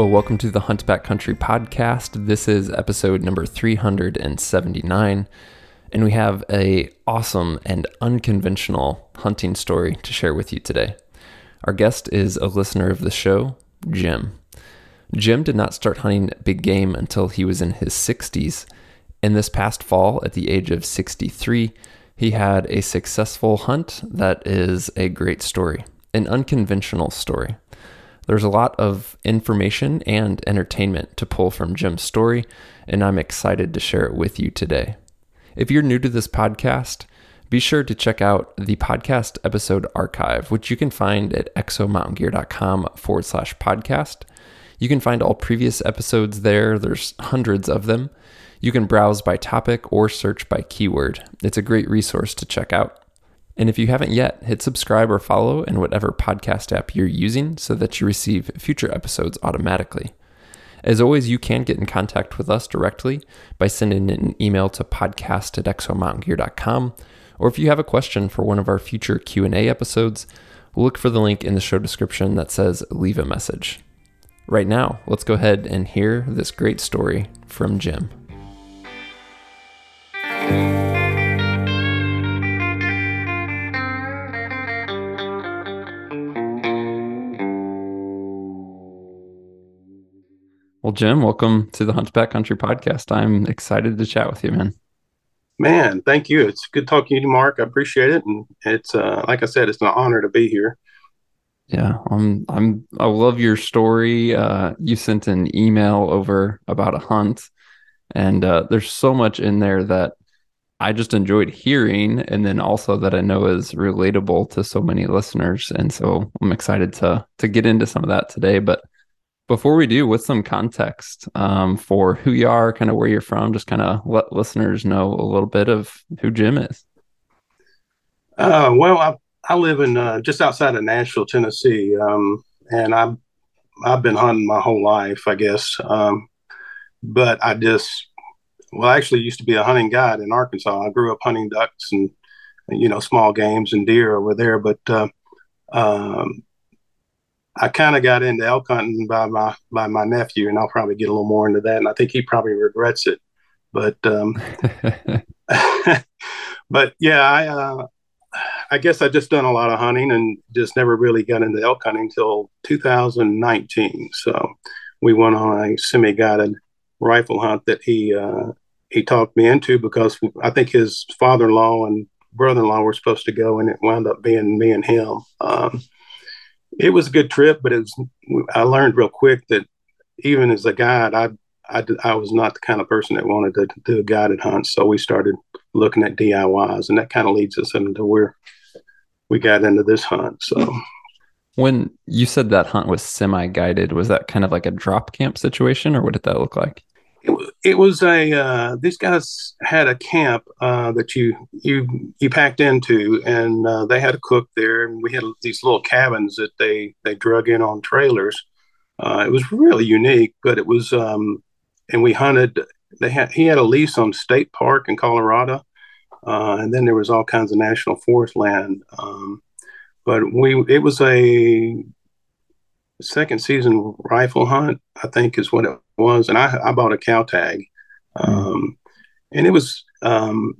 Well, welcome to the Hunt Country podcast. This is episode number 379, and we have a awesome and unconventional hunting story to share with you today. Our guest is a listener of the show, Jim. Jim did not start hunting big game until he was in his 60s. In this past fall, at the age of 63, he had a successful hunt that is a great story, an unconventional story. There's a lot of information and entertainment to pull from Jim's story, and I'm excited to share it with you today. If you're new to this podcast, be sure to check out the podcast episode archive, which you can find at exomountaingear.com forward slash podcast. You can find all previous episodes there, there's hundreds of them. You can browse by topic or search by keyword. It's a great resource to check out. And if you haven't yet, hit subscribe or follow in whatever podcast app you're using so that you receive future episodes automatically. As always, you can get in contact with us directly by sending an email to podcast at exomountaingear.com, or if you have a question for one of our future Q&A episodes, look for the link in the show description that says leave a message. Right now, let's go ahead and hear this great story from Jim. Well, Jim, welcome to the Hunt Backcountry podcast. I'm excited to chat with you, man. Man, thank you. It's good talking to you, Mark. I appreciate it, and it's uh, like I said, it's an honor to be here. Yeah, I'm. I'm. I love your story. Uh, you sent an email over about a hunt, and uh, there's so much in there that I just enjoyed hearing, and then also that I know is relatable to so many listeners. And so I'm excited to to get into some of that today. But before we do, with some context um, for who you are, kind of where you're from, just kind of let listeners know a little bit of who Jim is. Uh, well, I, I live in uh, just outside of Nashville, Tennessee, um, and I've I've been hunting my whole life, I guess. Um, but I just, well, I actually used to be a hunting guide in Arkansas. I grew up hunting ducks and you know small games and deer over there, but uh, um, I kind of got into elk hunting by my by my nephew, and I'll probably get a little more into that. And I think he probably regrets it, but um, but yeah, I uh, I guess I just done a lot of hunting and just never really got into elk hunting until 2019. So we went on a semi guided rifle hunt that he uh, he talked me into because I think his father in law and brother in law were supposed to go, and it wound up being me and him. Um, it was a good trip, but it was, I learned real quick that even as a guide, I, I, I was not the kind of person that wanted to do a guided hunt. So we started looking at DIYs, and that kind of leads us into where we got into this hunt. So when you said that hunt was semi guided, was that kind of like a drop camp situation, or what did that look like? It, it was a uh, these guys had a camp uh, that you you you packed into, and uh, they had a cook there, and we had these little cabins that they they drug in on trailers. Uh, it was really unique, but it was um, and we hunted. They had he had a lease on State Park in Colorado, uh, and then there was all kinds of national forest land. Um, but we it was a second season rifle hunt, I think is what it was. And I, I bought a cow tag. Hmm. Um, and it was, um,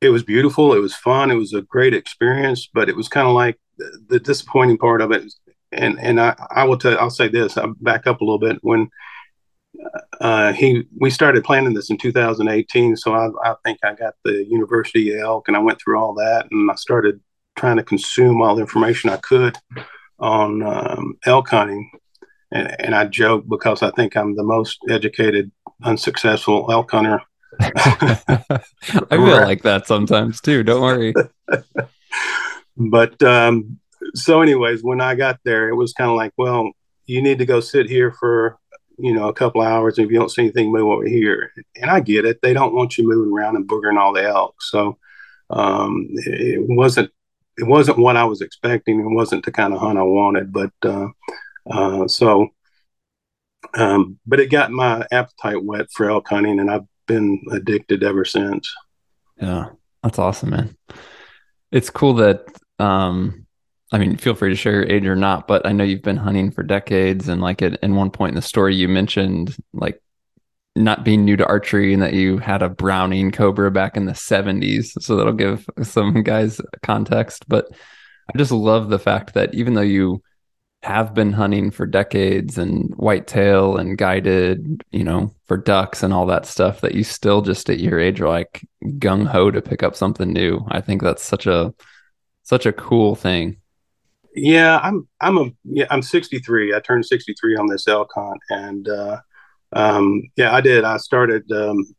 it was beautiful. It was fun. It was a great experience, but it was kind of like the, the, disappointing part of it. And, and I, I will tell, I'll say this, I'll back up a little bit when, uh, he, we started planning this in 2018. So I, I think I got the University elk and I went through all that and I started trying to consume all the information I could on um, elk hunting, and, and, I joke because I think I'm the most educated, unsuccessful elk hunter. I feel like that sometimes too. Don't worry. but um, so, anyways, when I got there, it was kind of like, well, you need to go sit here for you know a couple hours, and if you don't see anything, move over here. And I get it; they don't want you moving around and boogering all the elk. So um, it wasn't it wasn't what I was expecting. It wasn't the kind of hunt I wanted, but uh, uh, so, um, but it got my appetite wet for elk hunting, and I've been addicted ever since. Yeah, that's awesome, man. It's cool that um, I mean, feel free to share your age or not, but I know you've been hunting for decades. And like at, in one point in the story, you mentioned like not being new to archery and that you had a Browning Cobra back in the 70s. So that'll give some guys context. But I just love the fact that even though you have been hunting for decades and whitetail and guided, you know, for ducks and all that stuff, that you still just at your age are like gung ho to pick up something new. I think that's such a such a cool thing. Yeah, I'm I'm a yeah I'm 63. I turned 63 on this elk hunt, and uh, um, yeah, I did. I started. Um,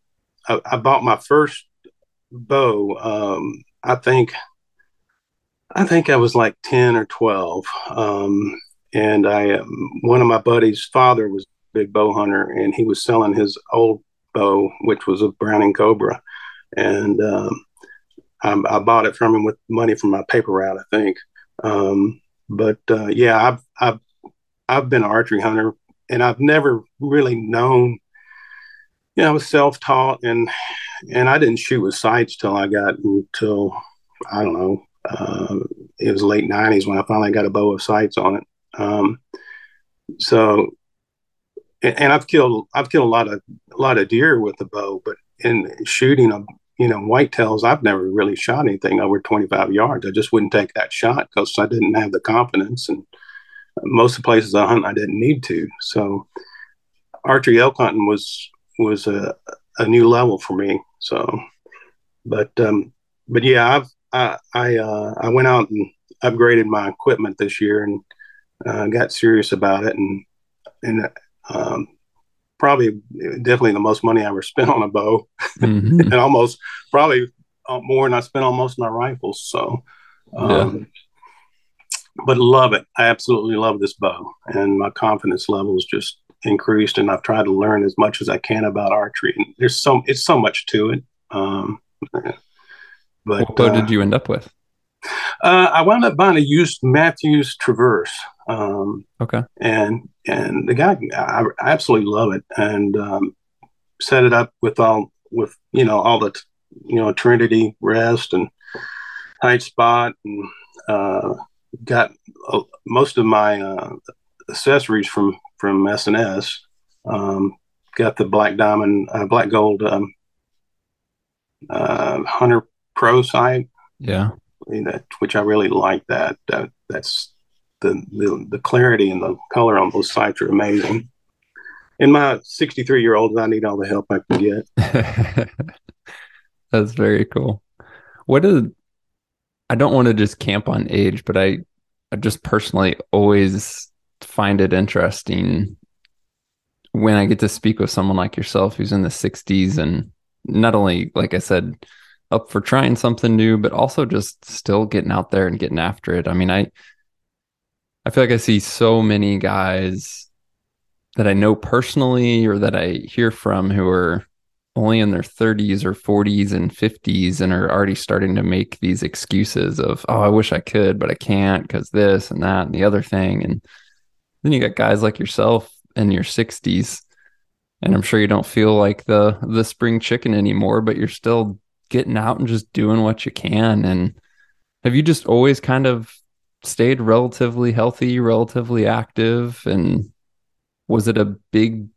I, I, bought my first bow. Um, I think. I think I was like 10 or 12. Um, and I, um, one of my buddies' father was a big bow hunter, and he was selling his old bow, which was a Browning Cobra, and um, I, I, bought it from him with money from my paper route, I think. Um, but uh, yeah, I've I've I've been an archery hunter and I've never really known. You know, I was self-taught, and and I didn't shoot with sights till I got until I don't know. Uh, it was late '90s when I finally got a bow of sights on it. Um, so, and, I've killed I've killed a lot of a lot of deer with the bow, but in shooting a you know whitetails, I've never really shot anything over 25 yards. I just wouldn't take that shot because I didn't have the confidence and most of the places I hunt, I didn't need to. So archery elk hunting was was a, a new level for me. So, but um, but yeah, I've I I, uh, I went out and upgraded my equipment this year and uh, got serious about it and and um, probably definitely the most money I ever spent on a bow mm-hmm. and almost probably uh, more than I spent on most of my rifles. So. Um, yeah but love it. I absolutely love this bow, and my confidence level is just increased. And I've tried to learn as much as I can about archery. And there's so it's so much to it. Um, but what bow uh, did you end up with? Uh, I wound up buying a used Mathews Traverse. Um, okay. And and the guy, I, I absolutely love it, and um, set it up with all with you know all the you know Trinity rest and tight spot and uh, got uh, most of my uh, accessories from from S&S. Um, got the black diamond, uh, black gold um, uh, Hunter Pro sight. Yeah, that, which I really like. That that that's the, the the clarity and the color on those sights are amazing. In my 63 year old, I need all the help I can get. that's very cool. What is I don't want to just camp on age, but I, I just personally always find it interesting when I get to speak with someone like yourself who's in the 60s and not only, like I said, up for trying something new, but also just still getting out there and getting after it. I mean, I I feel like I see so many guys that I know personally or that I hear from who are only in their 30s or 40s and 50s and are already starting to make these excuses of oh i wish i could but i can't because this and that and the other thing and then you got guys like yourself in your 60s and i'm sure you don't feel like the the spring chicken anymore but you're still getting out and just doing what you can and have you just always kind of stayed relatively healthy relatively active and was it a big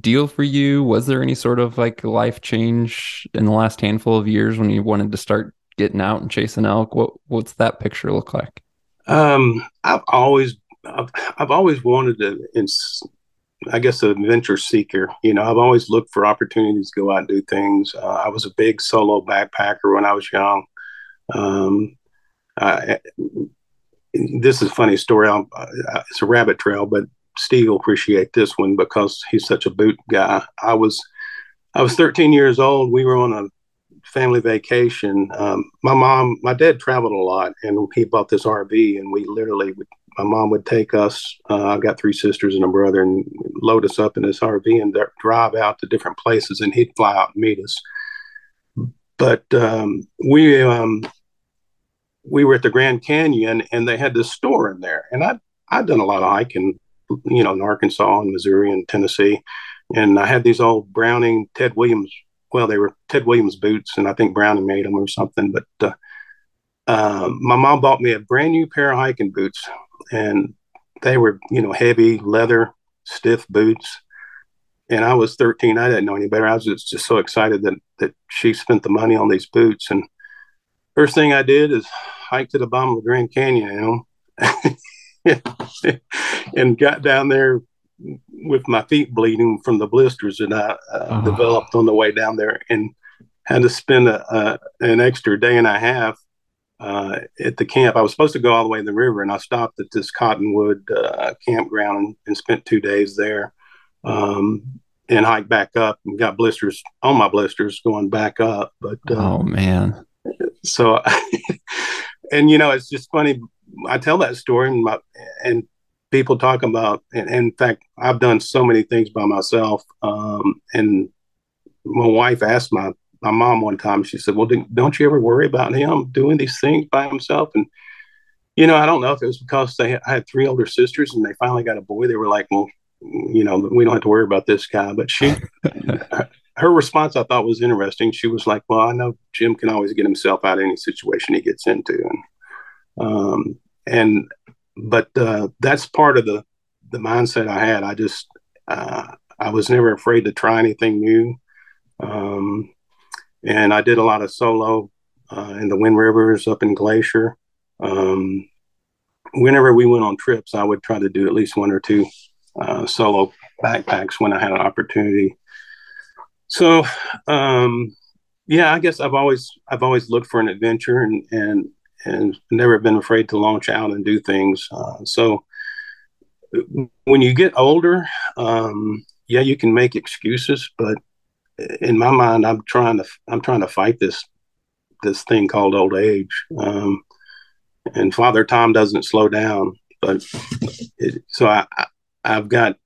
deal for you? Was there any sort of like life change in the last handful of years when you wanted to start getting out and chasing elk? What what's that picture look like? Um, I've always I've, I've always wanted to. I guess a adventure seeker. You know, I've always looked for opportunities to go out and do things. Uh, I was a big solo backpacker when I was young. Um, I, this is a funny story. i it's a rabbit trail, but Steve will appreciate this one because he's such a boot guy. I was I was 13 years old. We were on a family vacation. Um, my mom, my dad traveled a lot, and he bought this RV, and we literally would. My mom would take us. Uh, I've got three sisters and a brother, and load us up in this RV and drive out to different places, and he'd fly out and meet us. But um, we um, we were at the Grand Canyon, and they had this store in there, and I I'd done a lot of hiking you know, in Arkansas and Missouri and Tennessee. And I had these old Browning Ted Williams. Well, they were Ted Williams boots, and I think Browning made them or something. But uh, uh, my mom bought me a brand new pair of hiking boots, and they were, you know, heavy leather, stiff boots. And I was 13. I didn't know any better. I was just, just so excited that that she spent the money on these boots. And first thing I did is hike to the bottom of the Grand Canyon, you know, and got down there with my feet bleeding from the blisters that I uh, oh. developed on the way down there, and had to spend a, a, an extra day and a half uh, at the camp. I was supposed to go all the way to the river, and I stopped at this Cottonwood uh, campground and, and, spent two days there. Um, and hiked back up and got blisters on my blisters going back up. But uh, oh man, so and you know it's just funny. I tell that story and my, and people talk about. And, and, in fact, I've done so many things by myself. Um, and my wife asked my my mom one time. She said, "Well, don't you ever worry about him doing these things by himself?" And you know, I don't know if it was because they I had three older sisters and they finally got a boy. They were like, "Well, you know, we don't have to worry about this guy." But she, her response, I thought was interesting. She was like, "Well, I know Jim can always get himself out of any situation he gets into," and um, and but uh, that's part of the the mindset I had. I just uh, I was never afraid to try anything new. Um, and I did a lot of solo uh, in the Wind Rivers up in Glacier. Um, whenever we went on trips, I would try to do at least one or two uh, solo backpacks when I had an opportunity. So, um, yeah, I guess I've always I've always looked for an adventure and and and never been afraid to launch out and do things. Uh, so, when you get older, um, yeah, you can make excuses, but in my mind, I'm trying to I'm trying to fight this this thing called old age. Um, and Father Time doesn't slow down, but it, so I, I I've got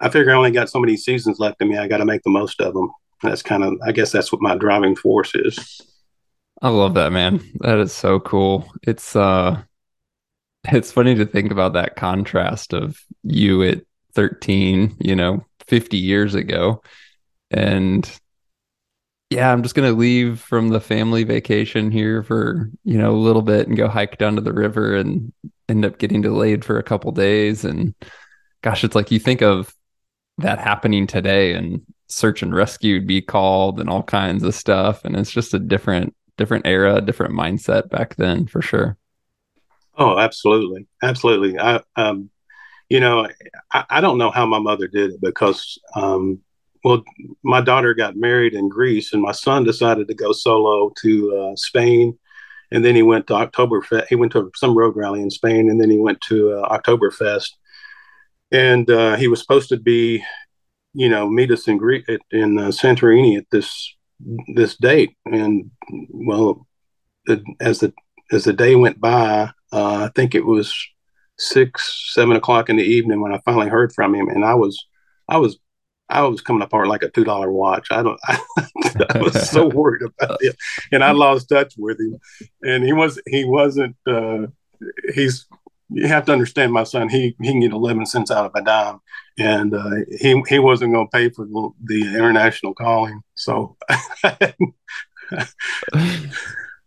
I figure I only got so many seasons left in me. I got to make the most of them. That's kind of I guess that's what my driving force is. I love that man. That is so cool. It's uh it's funny to think about that contrast of you at 13, you know, 50 years ago and yeah, I'm just gonna leave from the family vacation here for you know a little bit and go hike down to the river and end up getting delayed for a couple days. And gosh, it's like you think of that happening today and search and rescue would be called and all kinds of stuff. And it's just a different different era, different mindset back then for sure. Oh, absolutely, absolutely. I um, you know, I, I don't know how my mother did it because um, well, my daughter got married in Greece, and my son decided to go solo to uh, Spain, and then he went to Oktoberfest. He went to some road rally in Spain, and then he went to uh, Oktoberfest, and uh, he was supposed to be, you know, meet us in Greece in uh, Santorini at this this date, and well, the, as the as the day went by, uh, I think it was six, seven o'clock in the evening when I finally heard from him, and I was I was I was coming apart like a two dollar watch. I don't. I, I, was so worried about it, and I lost touch with him. And he was he wasn't. Uh, he's you have to understand my son. He he can get eleven cents out of a dime, and uh, he he wasn't going to pay for the, the, international calling. So I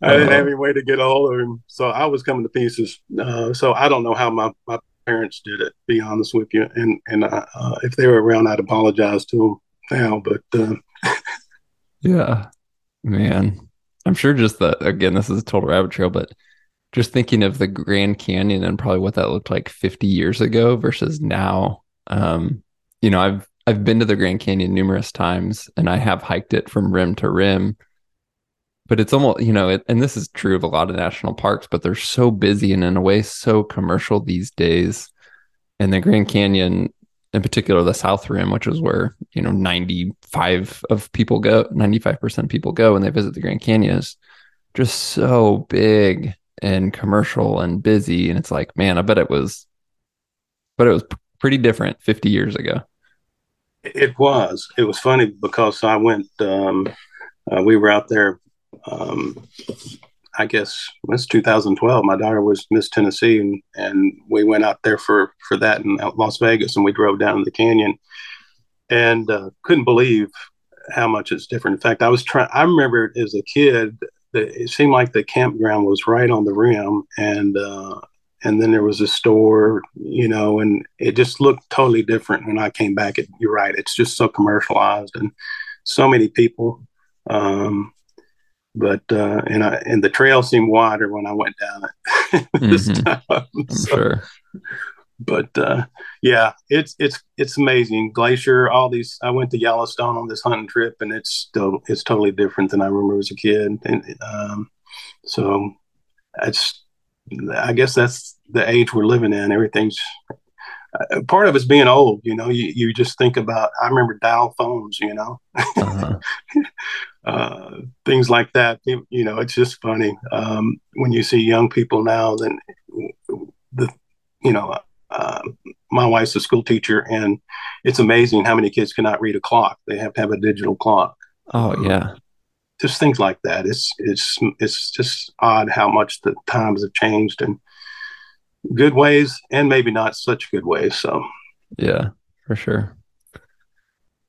didn't have any way to get a hold of him. So I was coming to pieces. Uh, so I don't know how my my parents did it. Be honest with you, and and uh, uh, if they were around, I'd apologize to them now. But uh, yeah, man, I'm sure just that again, this is a total rabbit trail, but just thinking of the Grand Canyon and probably what that looked like 50 years ago versus now. Um, you know, I've I've been to the Grand Canyon numerous times, and I have hiked it from rim to rim but it's almost you know it, and this is true of a lot of national parks but they're so busy and in a way so commercial these days. And the grand canyon in particular the south rim which is where you know 95 of people go 95% people go when they visit the grand canyon is just so big and commercial and busy. And it's like man i bet it was but it was pretty different 50 years ago. It was. It was funny because i went um, uh, we were out there um, I guess it's 2012. My daughter was Miss Tennessee, and, and we went out there for for that in Las Vegas, and we drove down the canyon, and uh, couldn't believe how much it's different. In fact, I was trying. I remember as a kid it seemed like the campground was right on the rim, and uh, and then there was a store, you know, and it just looked totally different when I came back. It, you're right; it's just so commercialized and so many people. Um, but uh, and I and the trail seemed wider when I went down it this mm-hmm. time. So, sure. But uh, yeah, it's it's it's amazing. Glacier, all these. I went to Yellowstone on this hunting trip, and it's still it's totally different than I remember as a kid. And um, so it's I guess that's the age we're living in. Everything's uh, part of it's being old. You know, you, you just think about. I remember dial phones. You know, uh-huh. uh, things like that. You, you, know, it's just funny um, when you see young people now. Then the you know, uh, my wife's a school teacher, and it's amazing how many kids cannot read a clock. They have to have a digital clock. Oh yeah, just things like that. It's it's it's just odd how much the times have changed in good ways and maybe not such good ways. So yeah, for sure.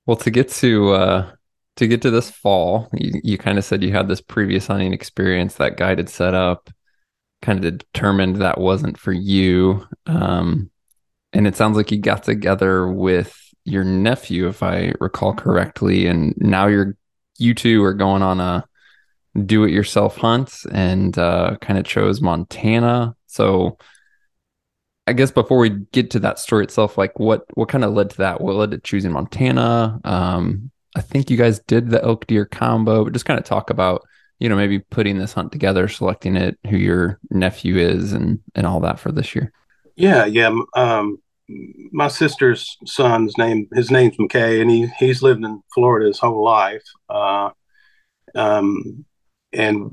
Well, to get to uh to get to this fall, you, you kind of said you had this previous hunting experience that guided set up, kind of determined that wasn't for you. Um, and it sounds like you got together with your nephew, if I recall correctly, and now you're you two are going on a do it yourself hunt and uh, kind of chose Montana. So I guess before we get to that story itself, like what what kind of led to that? What led to choosing Montana? Um, I think you guys did the elk deer combo, but just kind of talk about you know maybe putting this hunt together, selecting it, who your nephew is, and and all that for this year. Yeah, yeah. Um, my sister's son's name his name's McKay, and he he's lived in Florida his whole life. Uh, um, and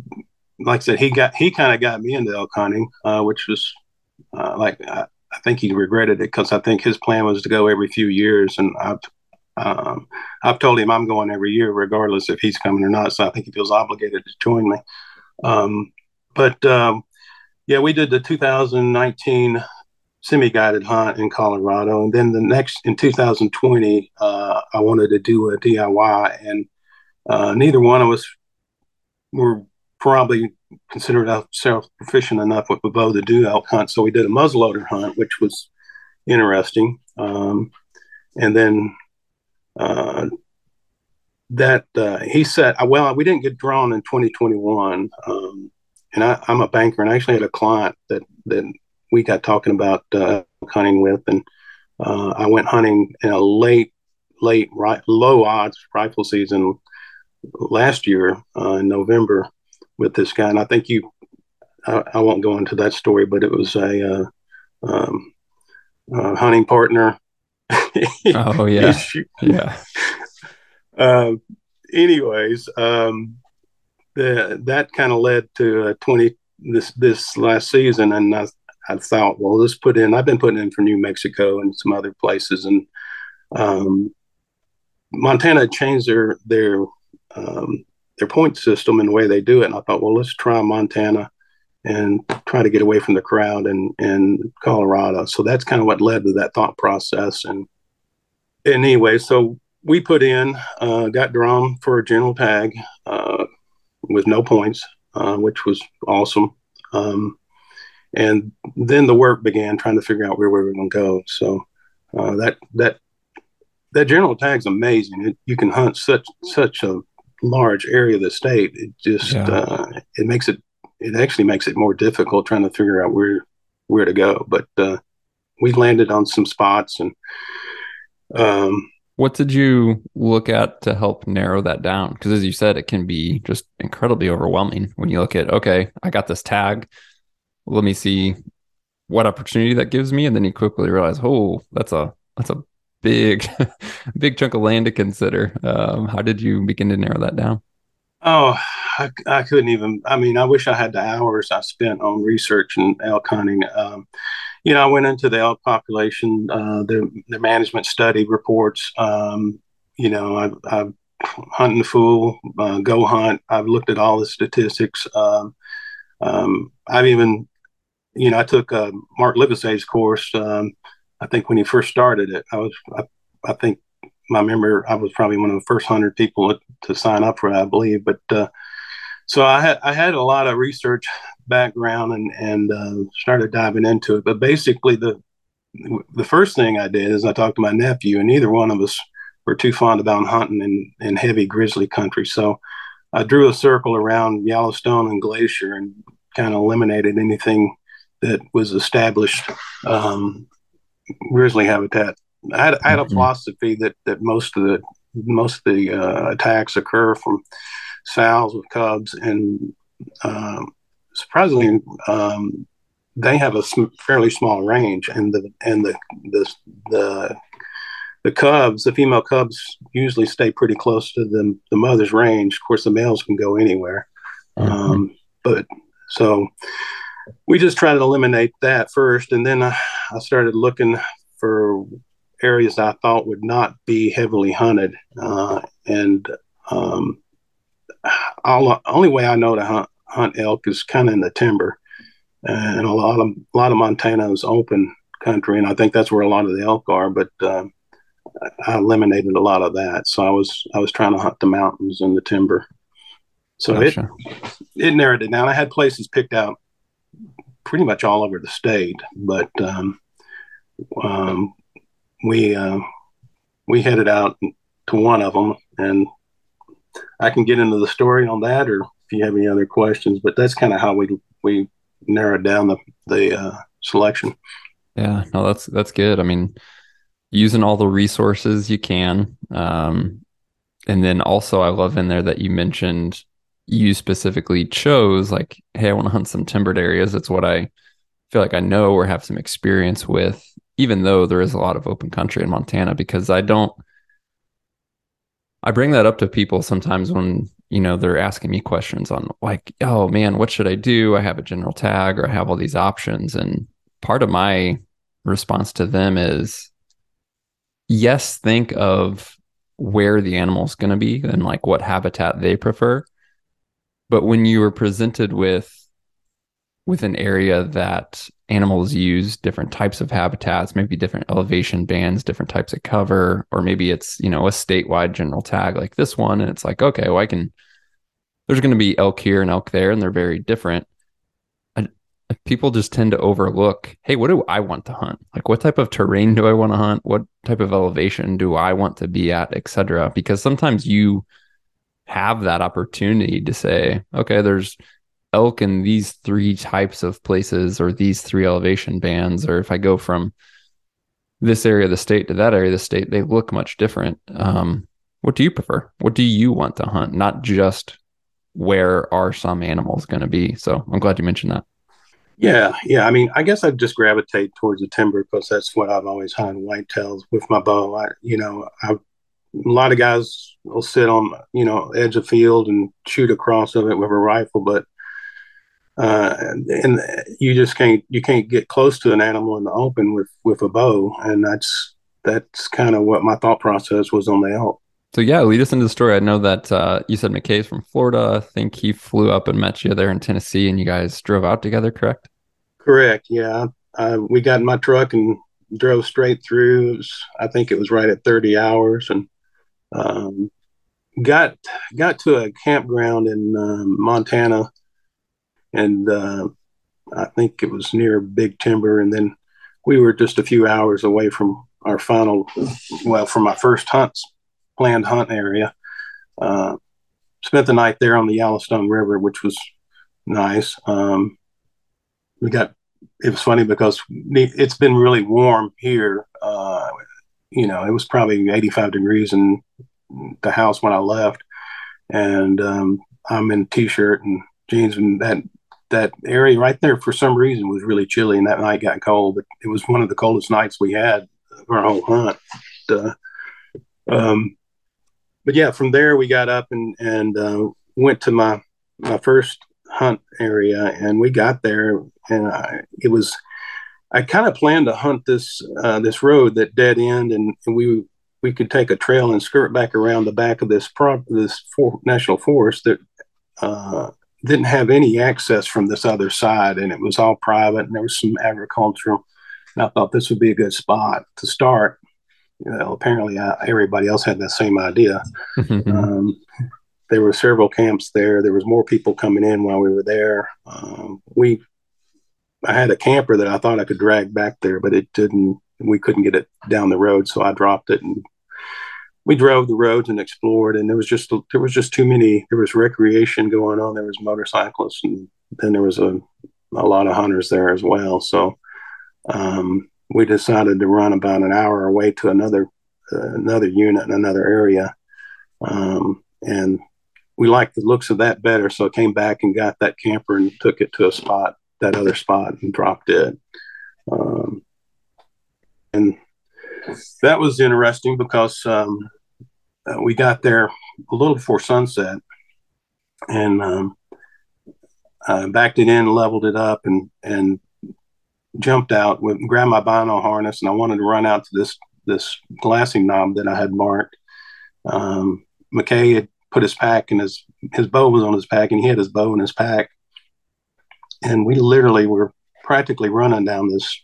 like I said, he got he kind of got me into elk hunting, uh, which was uh, like I, I, think he regretted it because I think his plan was to go every few years, and I've um, I've told him I'm going every year regardless if he's coming or not. So I think he feels obligated to join me. Um, but um, yeah, we did the 2019 semi-guided hunt in Colorado, and then the next in 2020, uh, I wanted to do a DIY, and uh, neither one of us were probably considered ourselves proficient enough with the bow to do elk hunt. So we did a muzzleloader hunt, which was interesting, um, and then. Uh, that uh, he said, well, we didn't get drawn in 2021. Um, and I, am a banker, and I actually had a client that that we got talking about uh, hunting with, and uh, I went hunting in a late, late, right, low odds rifle season last year uh, in November with this guy, and I think you, I, I, won't go into that story, but it was a uh, um, hunting partner. oh yeah, yeah. Uh, anyways, um, the, that kind of led to 20 this this last season, and I, I thought, well, let's put in. I've been putting in for New Mexico and some other places, and um, Montana changed their their um, their point system and the way they do it. And I thought, well, let's try Montana and try to get away from the crowd in in Colorado. So that's kind of what led to that thought process. And, and anyway, so we put in, uh, got drawn for a general tag uh, with no points, uh, which was awesome. Um, and then the work began trying to figure out where we were going to go. So uh, that that that general tag's amazing. It, you can hunt such such a large area of the state. It just yeah. uh, it makes it it actually makes it more difficult trying to figure out where where to go. But uh, we landed on some spots and. Um, what did you look at to help narrow that down? Because as you said, it can be just incredibly overwhelming when you look at, okay, I got this tag let me see what opportunity that gives me and then you quickly realize oh that's a that's a big big chunk of land to consider. Um, how did you begin to narrow that down? Oh I, I, couldn't even i mean i wish i had the hours i spent on research and elk hunting. Um, you know i went into the elk population uh, the, the management study reports. Um, you know i've, I've hunting the fool uh, go hunt. I've looked at all the statistics. Um, um i've even you know, I took uh, Mark Livesay's course. I think when he first started it, I was, I, I, think my memory, I was probably one of the first hundred people to sign up for it, I believe. But uh, so I had I had a lot of research background and and uh, started diving into it. But basically, the the first thing I did is I talked to my nephew, and neither one of us were too fond about hunting in, in heavy grizzly country. So I drew a circle around Yellowstone and Glacier and kind of eliminated anything that was established um, grizzly habitat. I had, I had a mm-hmm. philosophy that that most of the most of the uh, attacks occur from sows with cubs, and um, surprisingly, um, they have a sm- fairly small range, and the and the the the the cubs, the female cubs, usually stay pretty close to the the mother's range. Of course, the males can go anywhere, mm-hmm. um, but so we just try to eliminate that first, and then I, I started looking for areas I thought would not be heavily hunted, uh, and um, all, only way I know to hunt, hunt elk is kind of in the timber and a lot of a lot of Montana is open country, and I think that's where a lot of the elk are. But uh, I eliminated a lot of that, so I was I was trying to hunt the mountains and the timber. So gotcha. it it narrowed it down. I had places picked out pretty much all over the state, but um, um, we uh, we headed out to one of them, and I can get into the story on that, or if you have any other questions. But that's kind of how we we narrowed down the the uh, selection. Yeah, no, that's that's good. I mean, using all the resources you can, um, and then also I love in there that you mentioned you specifically chose like, hey, I want to hunt some timbered areas. It's what I feel like I know or have some experience with, even though there is a lot of open country in Montana, because I don't. I bring that up to people sometimes when you know they're asking me questions on like oh man what should i do i have a general tag or i have all these options and part of my response to them is yes think of where the animal's going to be and like what habitat they prefer but when you are presented with with an area that animals use different types of habitats maybe different elevation bands different types of cover or maybe it's you know a statewide general tag like this one and it's like okay well i can there's going to be elk here and elk there and they're very different. People just tend to overlook hey what do i want to hunt? Like what type of terrain do i want to hunt? What type of elevation do i want to be at etc because sometimes you have that opportunity to say okay there's elk in these three types of places or these three elevation bands or if i go from this area of the state to that area of the state they look much different. Um, what do you prefer? What do you want to hunt? Not just where are some animals going to be. So i'm glad you mentioned that. Yeah yeah. I mean i guess i just gravitate towards the timber because that's what i've always hunted whitetails with my bow. I you know i a lot of guys will sit on you know edge of field and shoot across of it with a rifle but uh, and you just can't you can't get close to an animal in the open with with a bow, and that's that's kind of what my thought process was on the elk. So yeah, lead us into the story. I know that uh, you said McKay's from Florida. I think he flew up and met you there in Tennessee, and you guys drove out together, correct? Correct. Yeah, uh, we got in my truck and drove straight through. Was, I think it was right at thirty hours, and um, got got to a campground in um, Montana and uh, I think it was near Big Timber. And then we were just a few hours away from our final, well, from my first hunts, planned hunt area. Uh, spent the night there on the Yellowstone River, which was nice. Um, we got it was funny because it's been really warm here. Uh, you know, it was probably 85 degrees in the house when I left, and um, I'm in t-shirt and jeans, and that that area right there for some reason was really chilly and that night got cold but it was one of the coldest nights we had our whole hunt uh, um, but yeah from there we got up and and uh, went to my my first hunt area and we got there and I, it was I kind of planned to hunt this uh, this road that dead end and, and, we we could take a trail and skirt back around the back of this prop this for, national forest that uh, didn't have any access from this other side, and it was all private, and there was some agricultural. And I thought this would be a good spot to start. You know, apparently, I, uh, everybody else had that same idea. um, there were several camps there. There was more people coming in while we were there. Um, we, I had a camper that I thought I could drag back there, but it didn't. We couldn't get it down the road, so I dropped it and we drove the roads and explored. And there was just there was just too many. There was recreation going on. There was motorcyclists, and then there was a a lot of hunters there as well. So um, we decided to run about an hour away to another uh, another unit in another area. Um, and we liked the looks of that better. So I came back and got that camper and took it to a spot, that other spot, and dropped it. Um, and that was interesting because um, uh, we got there a little before sunset and um, I backed it in, leveled it up, and and jumped out, with, grabbed my bino harness, and I wanted to run out to this this glassing knob that I had marked. Um, McKay had put his pack and his his bow was on his pack, and he had his bow in his pack, and we literally were practically running down this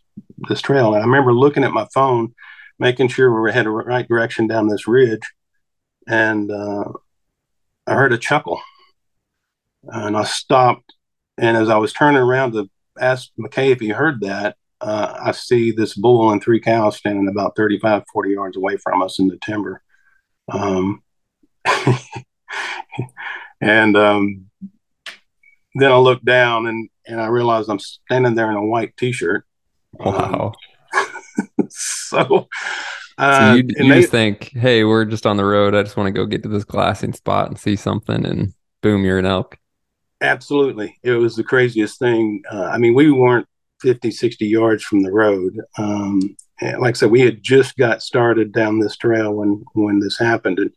this trail. And I remember looking at my phone, making sure we were headed the right direction down this ridge, and uh, I heard a chuckle, and I stopped. And as I was turning around to ask McKay if he heard that, uh, I see this bull and three cows standing about 35, 40 yards away from us in the timber. Um, and um, then I look down and, and I realize I'm standing there in a white t-shirt. Wow. Um, so, uh, so you, you they, just think, hey, we're just on the road. I just want to go get to this glassing spot and see something, and boom, you're an elk. Absolutely. It was the craziest thing. Uh, I mean, we weren't 50, 60 yards from the road. Um, like I said, we had just got started down this trail when when this happened, and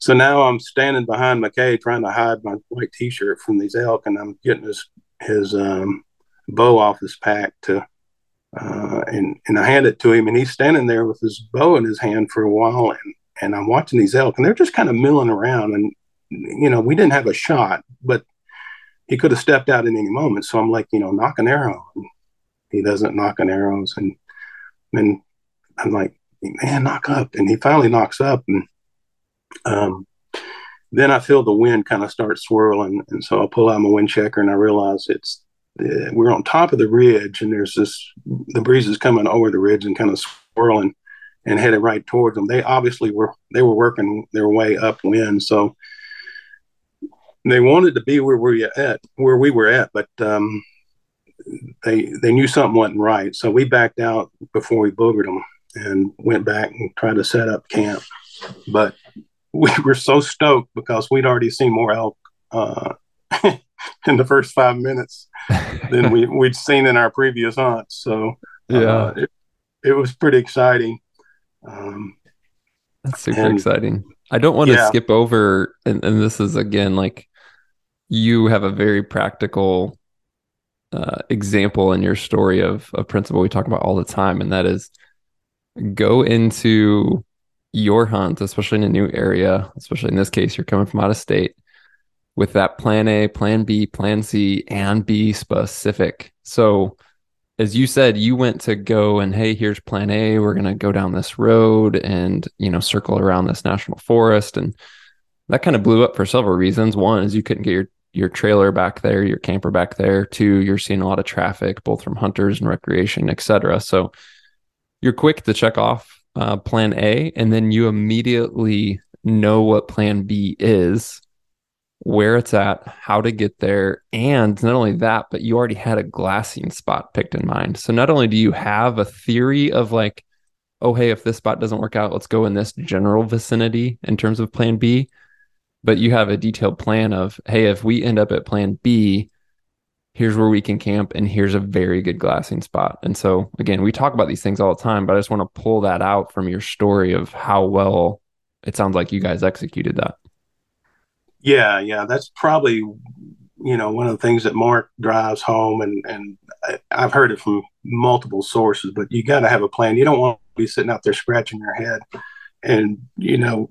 so now I'm standing behind McKay trying to hide my white T-shirt from these elk, and I'm getting his his um, bow off his pack to, uh, and and I hand it to him, and he's standing there with his bow in his hand for a while, and and I'm watching these elk, and they're just kind of milling around, and you know we didn't have a shot, but he could have stepped out in any moment. So I'm like, you know, knock an arrow. And he doesn't knock an arrows, and then I'm like, man, knock up, and he finally knocks up, and um, then I feel the wind kind of start swirling, and so I pull out my wind checker, and I realize it's uh, we're on top of the ridge, and there's this the breeze is coming over the ridge and kind of swirling and headed right towards them. They obviously were they were working their way upwind, so they wanted to be where we were at, where we were at, but um, they they knew something wasn't right. So we backed out before we boogered them and went back and tried to set up camp. But we were so stoked because we'd already seen more elk uh, in the first five minutes than we, we'd seen in our previous hunts. So uh, yeah, it, it was pretty exciting. Um, That's super and, exciting. I don't want to yeah. skip over, and, and this is again like you have a very practical uh, example in your story of a principle we talk about all the time, and that is go into your hunt, especially in a new area, especially in this case, you're coming from out of state with that plan A, plan B, plan C, and be specific. So, as you said, you went to go and hey, here's plan A. We're going to go down this road and, you know, circle around this national forest. And that kind of blew up for several reasons. One is you couldn't get your your trailer back there, your camper back there. Two, you're seeing a lot of traffic, both from hunters and recreation, etc. So you're quick to check off uh, plan A, and then you immediately know what plan B is, where it's at, how to get there. And not only that, but you already had a glassing spot picked in mind. So not only do you have a theory of like, oh, hey, if this spot doesn't work out, let's go in this general vicinity in terms of plan B but you have a detailed plan of hey if we end up at plan b here's where we can camp and here's a very good glassing spot. And so again we talk about these things all the time but i just want to pull that out from your story of how well it sounds like you guys executed that. Yeah yeah that's probably you know one of the things that mark drives home and and i've heard it from multiple sources but you got to have a plan. You don't want to be sitting out there scratching your head and you know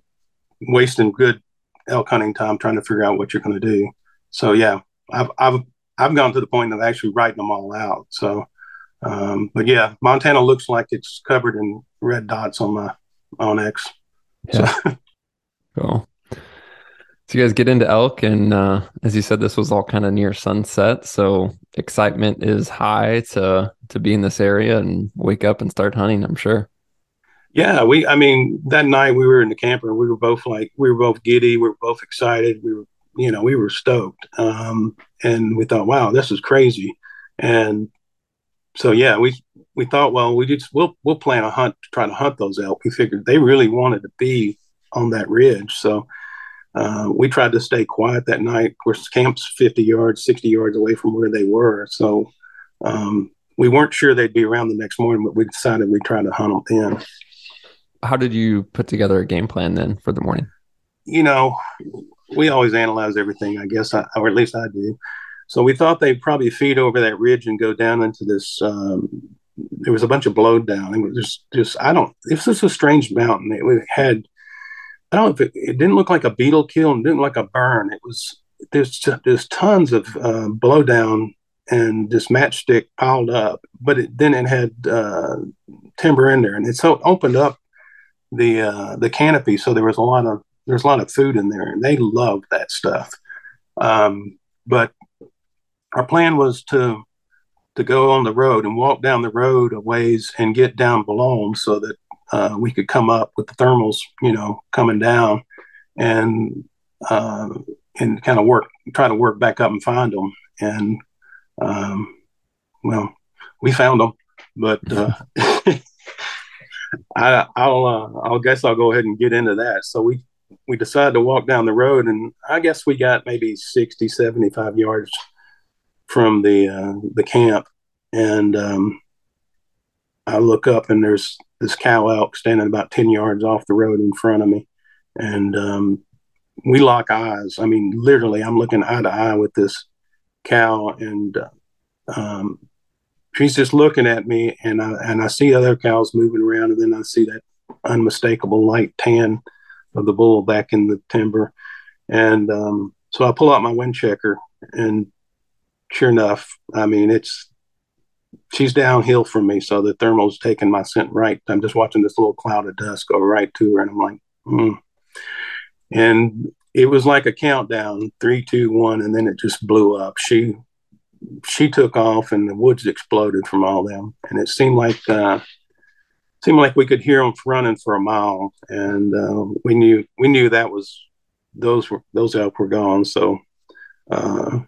wasting good elk hunting time trying to figure out what you're going to do. So yeah, I've I've I've gone to the point of actually writing them all out. So, um, but yeah, Montana looks like it's covered in red dots on my onX. Yeah. So. cool. So you guys get into elk, and uh, as you said, this was all kind of near sunset, so excitement is high to to be in this area and wake up and start hunting. I'm sure. Yeah, we. I mean, that night we were in the camper. We were both like, we were both giddy. We were both excited. We were, you know, we were stoked. Um, and we thought, wow, this is crazy. And so, yeah, we we thought, well, we just we'll we'll plan a hunt to try to hunt those elk. We figured they really wanted to be on that ridge, so uh, we tried to stay quiet that night. Of course, camp's 50 yards, 60 yards away from where they were, so um, we weren't sure they'd be around the next morning, but we decided we'd try to hunt them then how did you put together a game plan then for the morning? You know, we always analyze everything, I guess, I, or at least I do. So we thought they'd probably feed over that ridge and go down into this. Um, there was a bunch of blowdown. It was just, just I don't. This just a strange mountain. It had, I don't. It, it didn't look like a beetle kill and didn't look like a burn. It was there's there's tons of uh, blowdown and this matchstick piled up, but it, then it had uh, timber in there, and it so opened up the uh, the canopy, so there was a lot of there's a lot of food in there, and they love that stuff. Um, but our plan was to to go on the road and walk down the road a ways and get down below them so that uh, we could come up with the thermals, you know, coming down and uh, and kind of work, try to work back up and find them. And um, well, we found them, but uh, I, will uh, I'll guess I'll go ahead and get into that. So we we decided to walk down the road, and I guess we got maybe 60, 75 yards from the uh, the camp, and um, I look up and there's this cow elk standing about ten yards off the road in front of me, and um, we lock eyes. I mean, literally, I'm looking eye to eye with this cow, and uh, um, she's just looking at me and I, and I see other cows moving around and then I see that unmistakable light tan of the bull back in the timber. And um, so I pull out my wind checker and sure enough, I mean, it's, she's downhill from me. So the thermal's taking my scent right. I'm just watching this little cloud of dust go right to her. And I'm like, hmm. And it was like a countdown, three, two, one, and then it just blew up. She she took off and the woods exploded from all them. And it seemed like uh, seemed like we could hear them running for a mile, and uh, we knew we knew that was those were those elk were gone. So uh,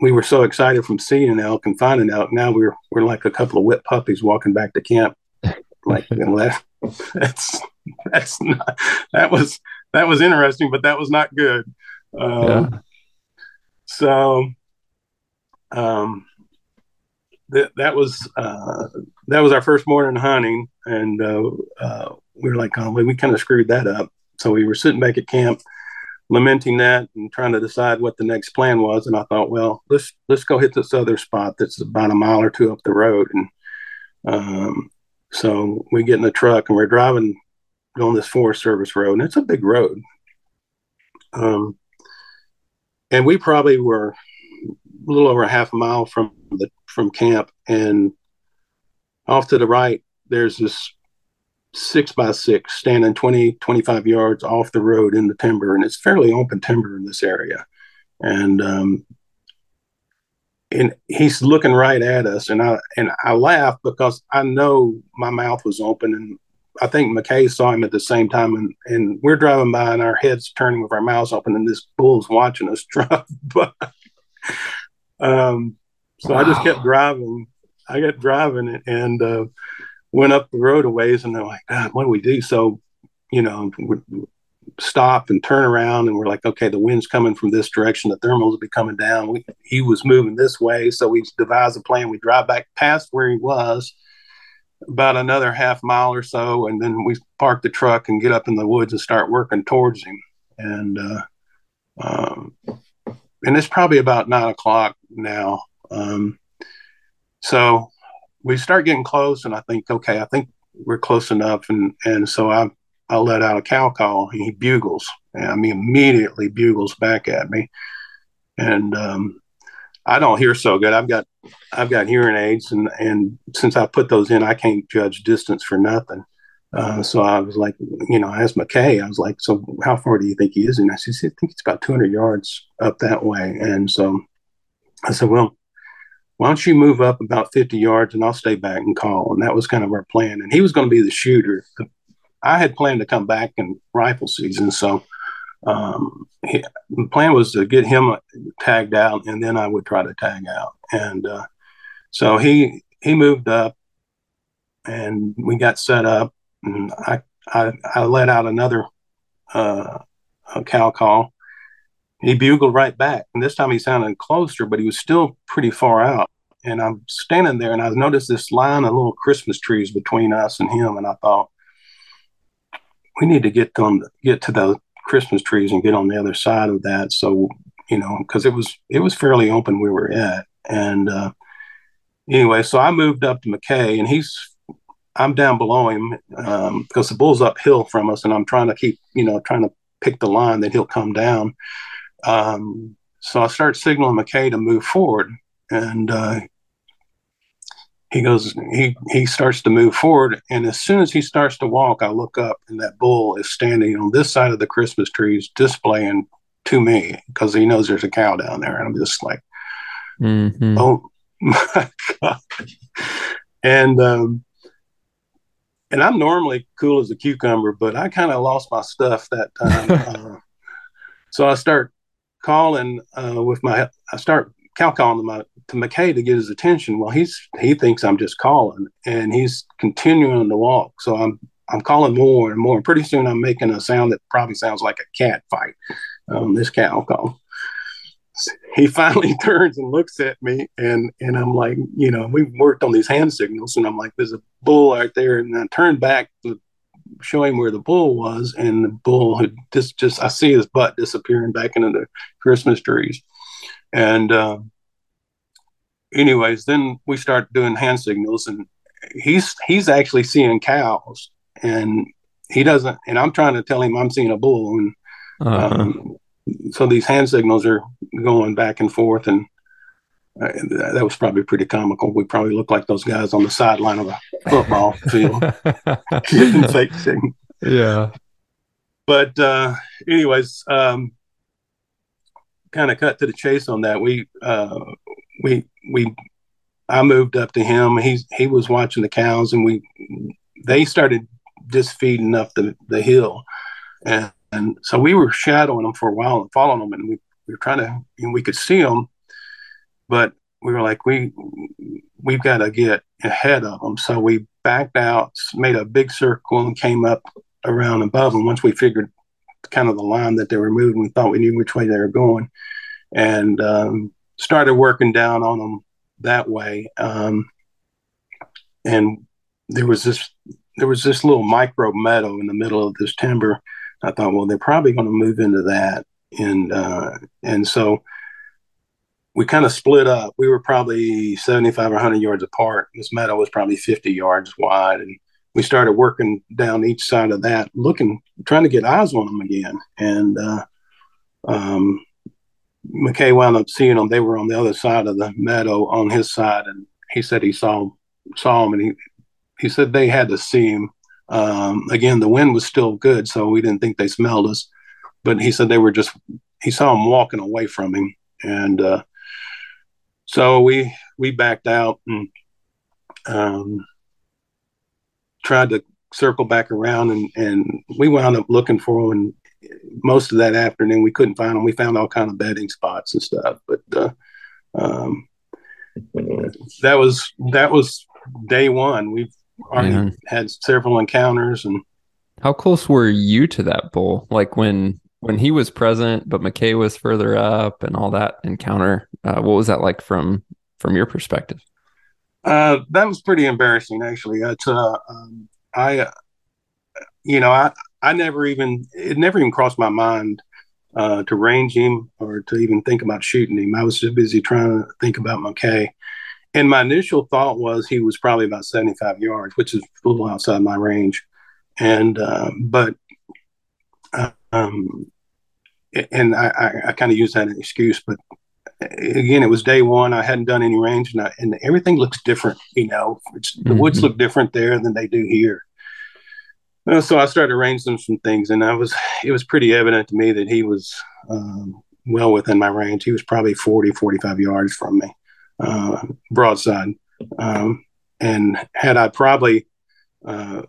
we were so excited from seeing an elk and finding elk. Now we're we're like a couple of whipped puppies walking back to camp. Like you know, that, that's that's not that was that was interesting, but that was not good. Uh, yeah. So um, that that was uh, that was our first morning hunting, and uh, uh, we were like, oh, we kind of screwed that up. So we were sitting back at camp, lamenting that and trying to decide what the next plan was. And I thought, well, let's let's go hit this other spot that's about a mile or two up the road. And um, so we get in the truck and we're driving on this Forest Service road, and it's a big road. Um, and we probably were a little over a half a mile from the from camp, and off to the right, there's this six by six standing 20, 25 yards off the road in the timber, and it's fairly open timber in this area. And um, and he's looking right at us, and I and I laugh because I know my mouth was open, and I think McKay saw him at the same time, and and we're driving by, and our heads turning with our mouths open, and this bull's watching us drive by. Um, so wow. I just kept driving. I got driving and uh, went up the road a ways, and they're like, God, what do we do? So, you know, we stop and turn around, and we're like, okay, the wind's coming from this direction. The thermals will be coming down. We, he was moving this way, so we devised a plan. We drive back past where he was, about another half mile or so, and then we park the truck and get up in the woods and start working towards him. And uh, um, and it's probably about nine o'clock now. Um, so we start getting close, and I think, okay, I think we're close enough, and and so I I let out a cow call. And he bugles, and I mean immediately bugles back at me, and um, I don't hear so good. I've got I've got hearing aids, and and since I put those in, I can't judge distance for nothing. Uh, so I was like, you know, I asked McKay, I was like, so how far do you think he is? And I said, I think it's about 200 yards up that way. And so I said, well, why don't you move up about 50 yards and I'll stay back and call? And that was kind of our plan. And he was going to be the shooter. I had planned to come back in rifle season. So um, he, the plan was to get him tagged out and then I would try to tag out. And uh, so he, he moved up and we got set up I, I, I let out another uh, cow call he bugled right back. And this time he sounded closer, but he was still pretty far out. And I'm standing there and I noticed this line of little Christmas trees between us and him. And I thought, we need to get them get to the Christmas trees and get on the other side of that. So, you know, because it was it was fairly open we were at. And uh, anyway, so I moved up to McKay and he's I'm down below him um, because the bull's uphill from us, and I'm trying to keep, you know, trying to pick the line that he'll come down. Um, so I start signaling McKay to move forward, and uh, he goes. He he starts to move forward, and as soon as he starts to walk, I look up, and that bull is standing on this side of the Christmas trees, displaying to me because he knows there's a cow down there, and I'm just like, mm-hmm. oh my god, and. Um, and I'm normally cool as a cucumber, but I kind of lost my stuff that time. uh, so I start calling uh, with my, I start cow calling to, my, to McKay to get his attention. Well, he's he thinks I'm just calling, and he's continuing to walk. So I'm I'm calling more and more. And pretty soon I'm making a sound that probably sounds like a cat fight. Um, this cow call. He finally turns and looks at me, and and I'm like, you know, we worked on these hand signals, and I'm like, there's a bull out there, and I turned back to show him where the bull was, and the bull had just just I see his butt disappearing back into the Christmas trees, and uh, anyways, then we start doing hand signals, and he's he's actually seeing cows, and he doesn't, and I'm trying to tell him I'm seeing a bull, and uh-huh. um, so these hand signals are going back and forth, and uh, that was probably pretty comical. We probably looked like those guys on the sideline of a football field fake Yeah. But uh, anyways, um, kind of cut to the chase on that. We uh, we we I moved up to him. He's he was watching the cows, and we they started just feeding up the the hill, and, and so we were shadowing them for a while and following them, and we, we were trying to and we could see them but we were like, we we've got to get ahead of them. So we backed out, made a big circle, and came up around above them. Once we figured kind of the line that they were moving, we thought we knew which way they were going, and um, started working down on them that way. Um, and there was this there was this little micro meadow in the middle of this timber. I thought, well, they're probably going to move into that, and uh, and so we kind of split up. We were probably 75 or 100 yards apart. This meadow was probably 50 yards wide. And we started working down each side of that, looking, trying to get eyes on them again. And uh, um, McKay wound up seeing them. They were on the other side of the meadow on his side. And he said he saw, saw them and he, he said they had to see him. Um, again, the wind was still good, so we didn't think they smelled us. But he said they were just, he saw them walking away from him. And uh, so we we backed out and um, tried to circle back around, and and we wound up looking for them. And most of that afternoon, we couldn't find them. We found all kind of bedding spots and stuff, but uh, um, that was that was day one. We've already had several encounters and. How close were you to that bull? Like when when he was present, but McKay was further up and all that encounter. Uh, what was that like from from your perspective? Uh, that was pretty embarrassing, actually. It's, uh, um, I, uh, you know, I, I never even, it never even crossed my mind uh, to range him or to even think about shooting him. I was too busy trying to think about McKay. And my initial thought was he was probably about 75 yards, which is a little outside my range. And, uh, but, um, and I, I, I kind of use that as an excuse, but again, it was day one. I hadn't done any range, and, I, and everything looks different. You know, the mm-hmm. woods look different there than they do here. Uh, so I started arranging some things, and I was it was pretty evident to me that he was um, well within my range. He was probably 40, 45 yards from me, uh, broadside. Um, and had I probably uh,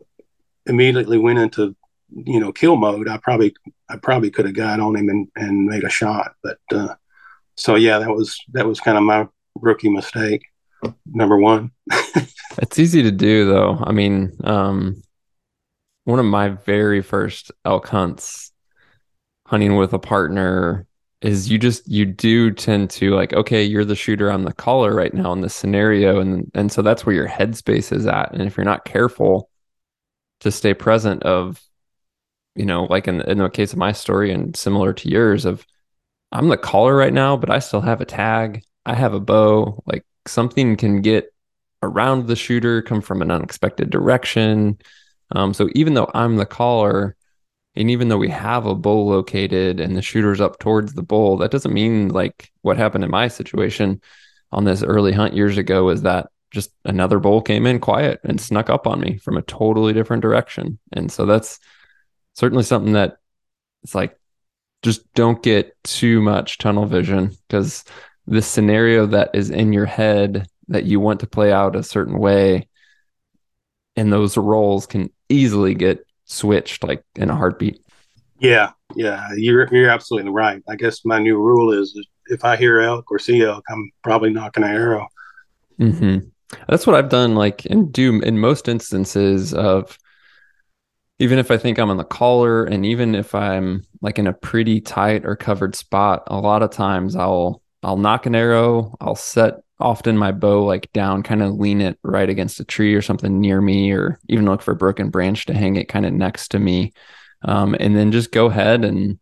immediately went into you know kill mode, I probably I probably could have got on him and, and made a shot. But uh, so yeah, that was that was kind of my rookie mistake, number one. it's easy to do though. I mean, um, one of my very first elk hunts, hunting with a partner, is you just you do tend to like okay you're the shooter i'm the caller right now in this scenario. And and so that's where your headspace is at. And if you're not careful to stay present of you know like in, in the case of my story and similar to yours of i'm the caller right now but i still have a tag i have a bow like something can get around the shooter come from an unexpected direction. Um, so even though i'm the caller and even though we have a bull located and the shooter's up towards the bull, that doesn't mean like what happened in my situation on this early hunt years ago is that just another bull came in quiet and snuck up on me from a totally different direction. And so that's certainly something that it's like just don't get too much tunnel vision because the scenario that is in your head that you want to play out a certain way and those roles can easily get switched like in a heartbeat. Yeah, yeah, you're you're absolutely right. I guess my new rule is if I hear elk or see elk, I'm probably nocking an arrow. Mm-hmm. That's what I've done. Like and do in most instances of even if I think I'm on the caller, and even if I'm like in a pretty tight or covered spot, a lot of times I'll I'll nock an arrow. I'll set often my bow like down, kind of lean it right against a tree or something near me, or even look for a broken branch to hang it kind of next to me. Um, and then just go ahead and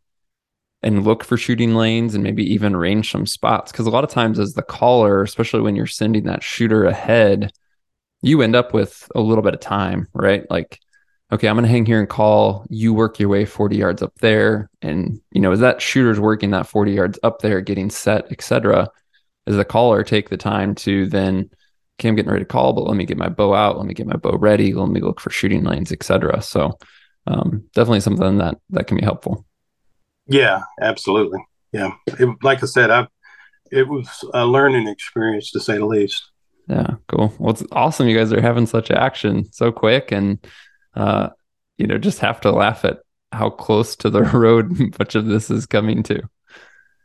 and look for shooting lanes and maybe even range some spots. Cause a lot of times as the caller, especially when you're sending that shooter ahead, you end up with a little bit of time, right? Like, okay, I'm gonna hang here and call. You work your way 40 yards up there. And you know, as that shooter's working that 40 yards up there, getting set, etc as a caller take the time to then okay i'm getting ready to call but let me get my bow out let me get my bow ready let me look for shooting lanes etc so um, definitely something that that can be helpful. Yeah absolutely. Yeah. It, like i said i it was a learning experience to say the least. Yeah cool. Well it's awesome you guys are having such action so quick and uh you know just have to laugh at how close to the road much of this is coming to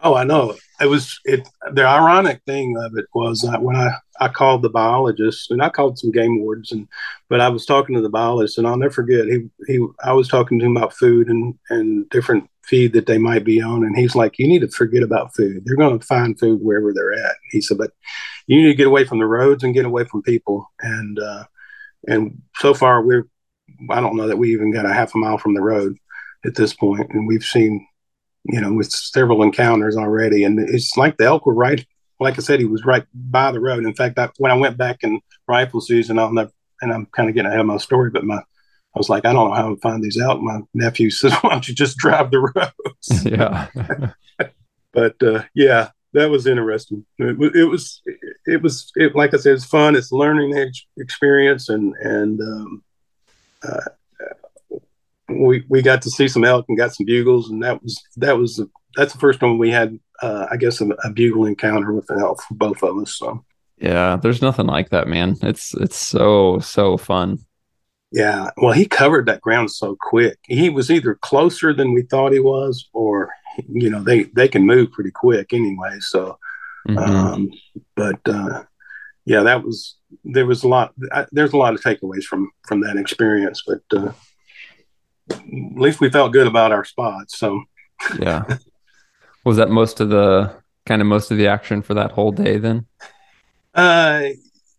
Oh, I know. It was it. The ironic thing of it was that when I I called the biologist and I called some game wardens and but I was talking to the biologist and I'll never forget he he I was talking to him about food and and different feed that they might be on and he's like you need to forget about food they're going to find food wherever they're at he said but you need to get away from the roads and get away from people and uh, and so far we're I don't know that we even got a half a mile from the road at this point and we've seen you know, with several encounters already. And it's like the elk were right. Like I said, he was right by the road. In fact, I, when I went back in rifle season, I'll never, and I'm kind of getting ahead of my story, but my, I was like, I don't know how to find these out. My nephew says, why don't you just drive the roads? Yeah. but uh, yeah, that was interesting. It, it was, it was, it, like I said, it's fun. It's learning experience and, and, um, uh, we we got to see some elk and got some bugles, and that was that was that's the first time we had, uh, I guess, a, a, bugle encounter with an elk for both of us. So yeah, there's nothing like that, man. It's it's so so fun. Yeah, well, he covered that ground so quick. He was either closer than we thought he was, or you know, they they can move pretty quick anyway. So, mm-hmm. um, but uh, yeah, that was there was a lot. I, there's a lot of takeaways from from that experience, but. Uh, at least we felt good about our spots. So yeah, was that most of the kind of most of the action for that whole day then? Uh,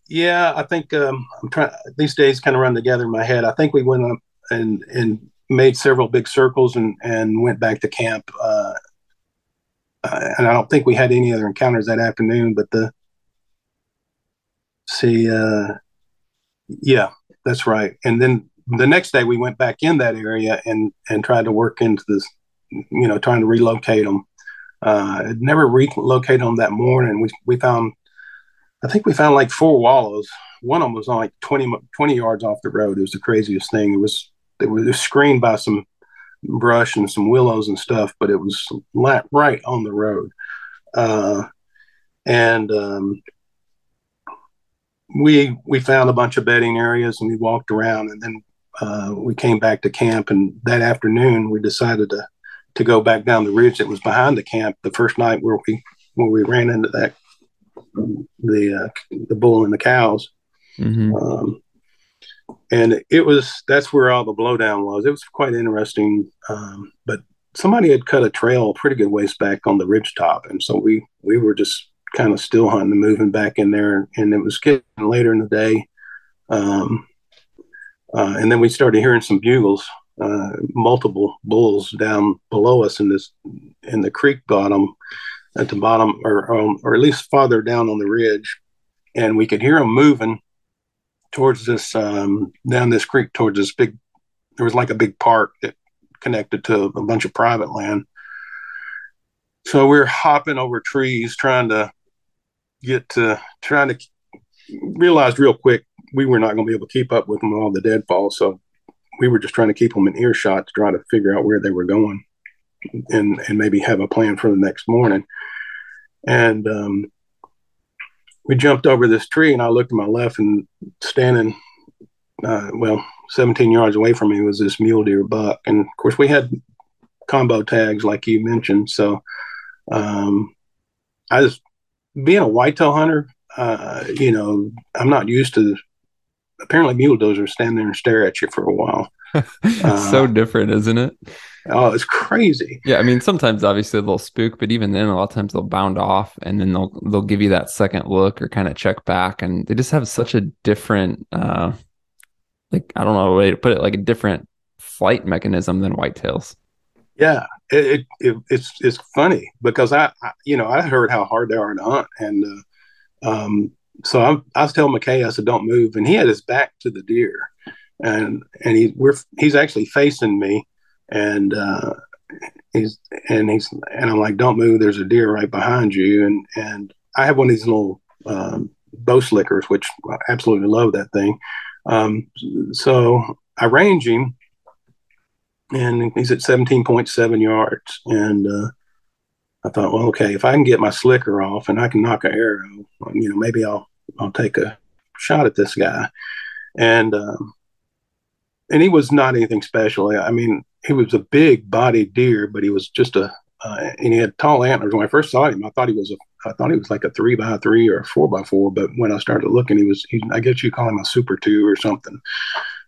yeah, I think um, I'm trying. These days kind of run together in my head. I think we went up and and made several big circles and and went back to camp. Uh, uh, and I don't think we had any other encounters that afternoon. But the see, uh, yeah, that's right. And then the next day we went back in that area and and tried to work into this, you know, trying to relocate them. Uh, never relocated them that morning. We we found, I think we found like four wallows. One of them was on like 20, 20 yards off the road. It was the craziest thing. It was it was screened by some brush and some willows and stuff, but it was right on the road. Uh, and um, we we found a bunch of bedding areas and we walked around and then uh, we came back to camp and that afternoon we decided to to go back down the ridge that was behind the camp the first night where we where we ran into that the uh, the bull and the cows mm-hmm. um, and it was that's where all the blowdown was it was quite interesting um, but somebody had cut a trail pretty good ways back on the ridge top and so we we were just kind of still hunting and moving back in there. And it was getting later in the day. Um, uh, and then we started hearing some bugles, uh, multiple bulls down below us in this in the creek bottom, at the bottom, or um, or at least farther down on the ridge, and we could hear them moving towards this um, down this creek towards this big. There was like a big park that connected to a bunch of private land. So we we're hopping over trees trying to get to trying to realized real quick we were not going to be able to keep up with them all the deadfall. So we were just trying to keep them in earshot to try to figure out where they were going and, and maybe have a plan for the next morning. And um, we jumped over this tree and I looked to my left and standing, uh, well, 17 yards away from me was this mule deer buck. And of course we had combo tags like you mentioned. So um, I just being a whitetail hunter, uh, you know, I'm not used to. Apparently, mule dozers stand there and stare at you for a while. uh, so different, isn't it? Oh, it's crazy. Yeah, I mean, sometimes obviously they'll spook, but even then, a lot of times they'll bound off, and then they'll they'll give you that second look or kind of check back, and they just have such a different, uh, like I don't know a way to put it, like a different flight mechanism than whitetails. Yeah, it, it, it's it's funny because I, I, you know I heard how hard they are to hunt, and uh, um, so I'm, I was telling McKay I said don't move, and he had his back to the deer, and and he we're he's actually facing me, and uh, he's and he's and I'm like don't move, there's a deer right behind you, and and I have one of these little um, bow slickers, which I absolutely love that thing. Um, so I range him and he's at 17.7 yards. And uh, I thought, well, okay, if I can get my slicker off and I can nock an arrow, you know, maybe I'll I'll take a shot at this guy. And um, and he was not anything special. I mean, he was a big bodied deer, but he was just a uh, and he had tall antlers. When I first saw him, I thought he was a I thought he was like a three by three or a four by four. But when I started looking, he was he, I guess you call him a super two or something.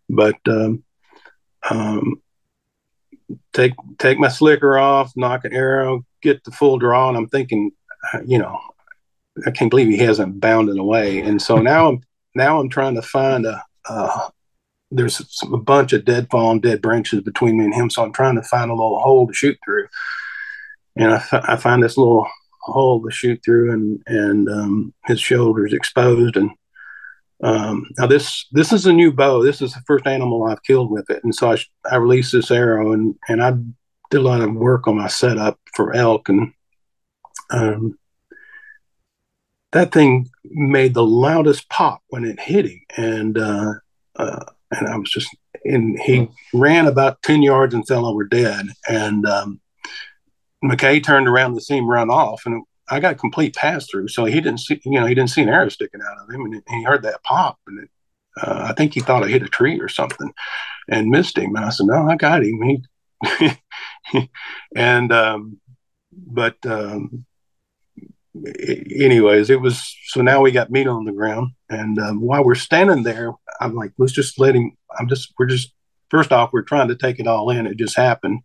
But um, um, take take my slicker off, nock an arrow, get the full draw, and I'm thinking, you know, I can't believe he hasn't bounded away. And so now I'm now I'm trying to find a. Uh, there's a bunch of dead fallen, dead branches between me and him, so I'm trying to find a little hole to shoot through. And I, find this little hole to shoot through, and and um, his shoulders exposed, and um, now this this is a new bow. This is the first animal I've killed with it, and so I, I released this arrow, and and I did a lot of work on my setup for elk, and um, that thing made the loudest pop when it hit him, and uh, uh, and I was just and he ran about ten yards and fell over dead, and um, McKay turned around to see him run off, and I got complete pass through, so he didn't see, you know, he didn't see an arrow sticking out of him, and he heard that pop, and it, uh, I think he thought I hit a tree or something, and missed him. And I said, "No, I got him." He, and um, but um, anyways, it was so now we got meat on the ground, and um, while we're standing there, I'm like, let's just let him. I'm just, we're just first off, we're trying to take it all in. It just happened,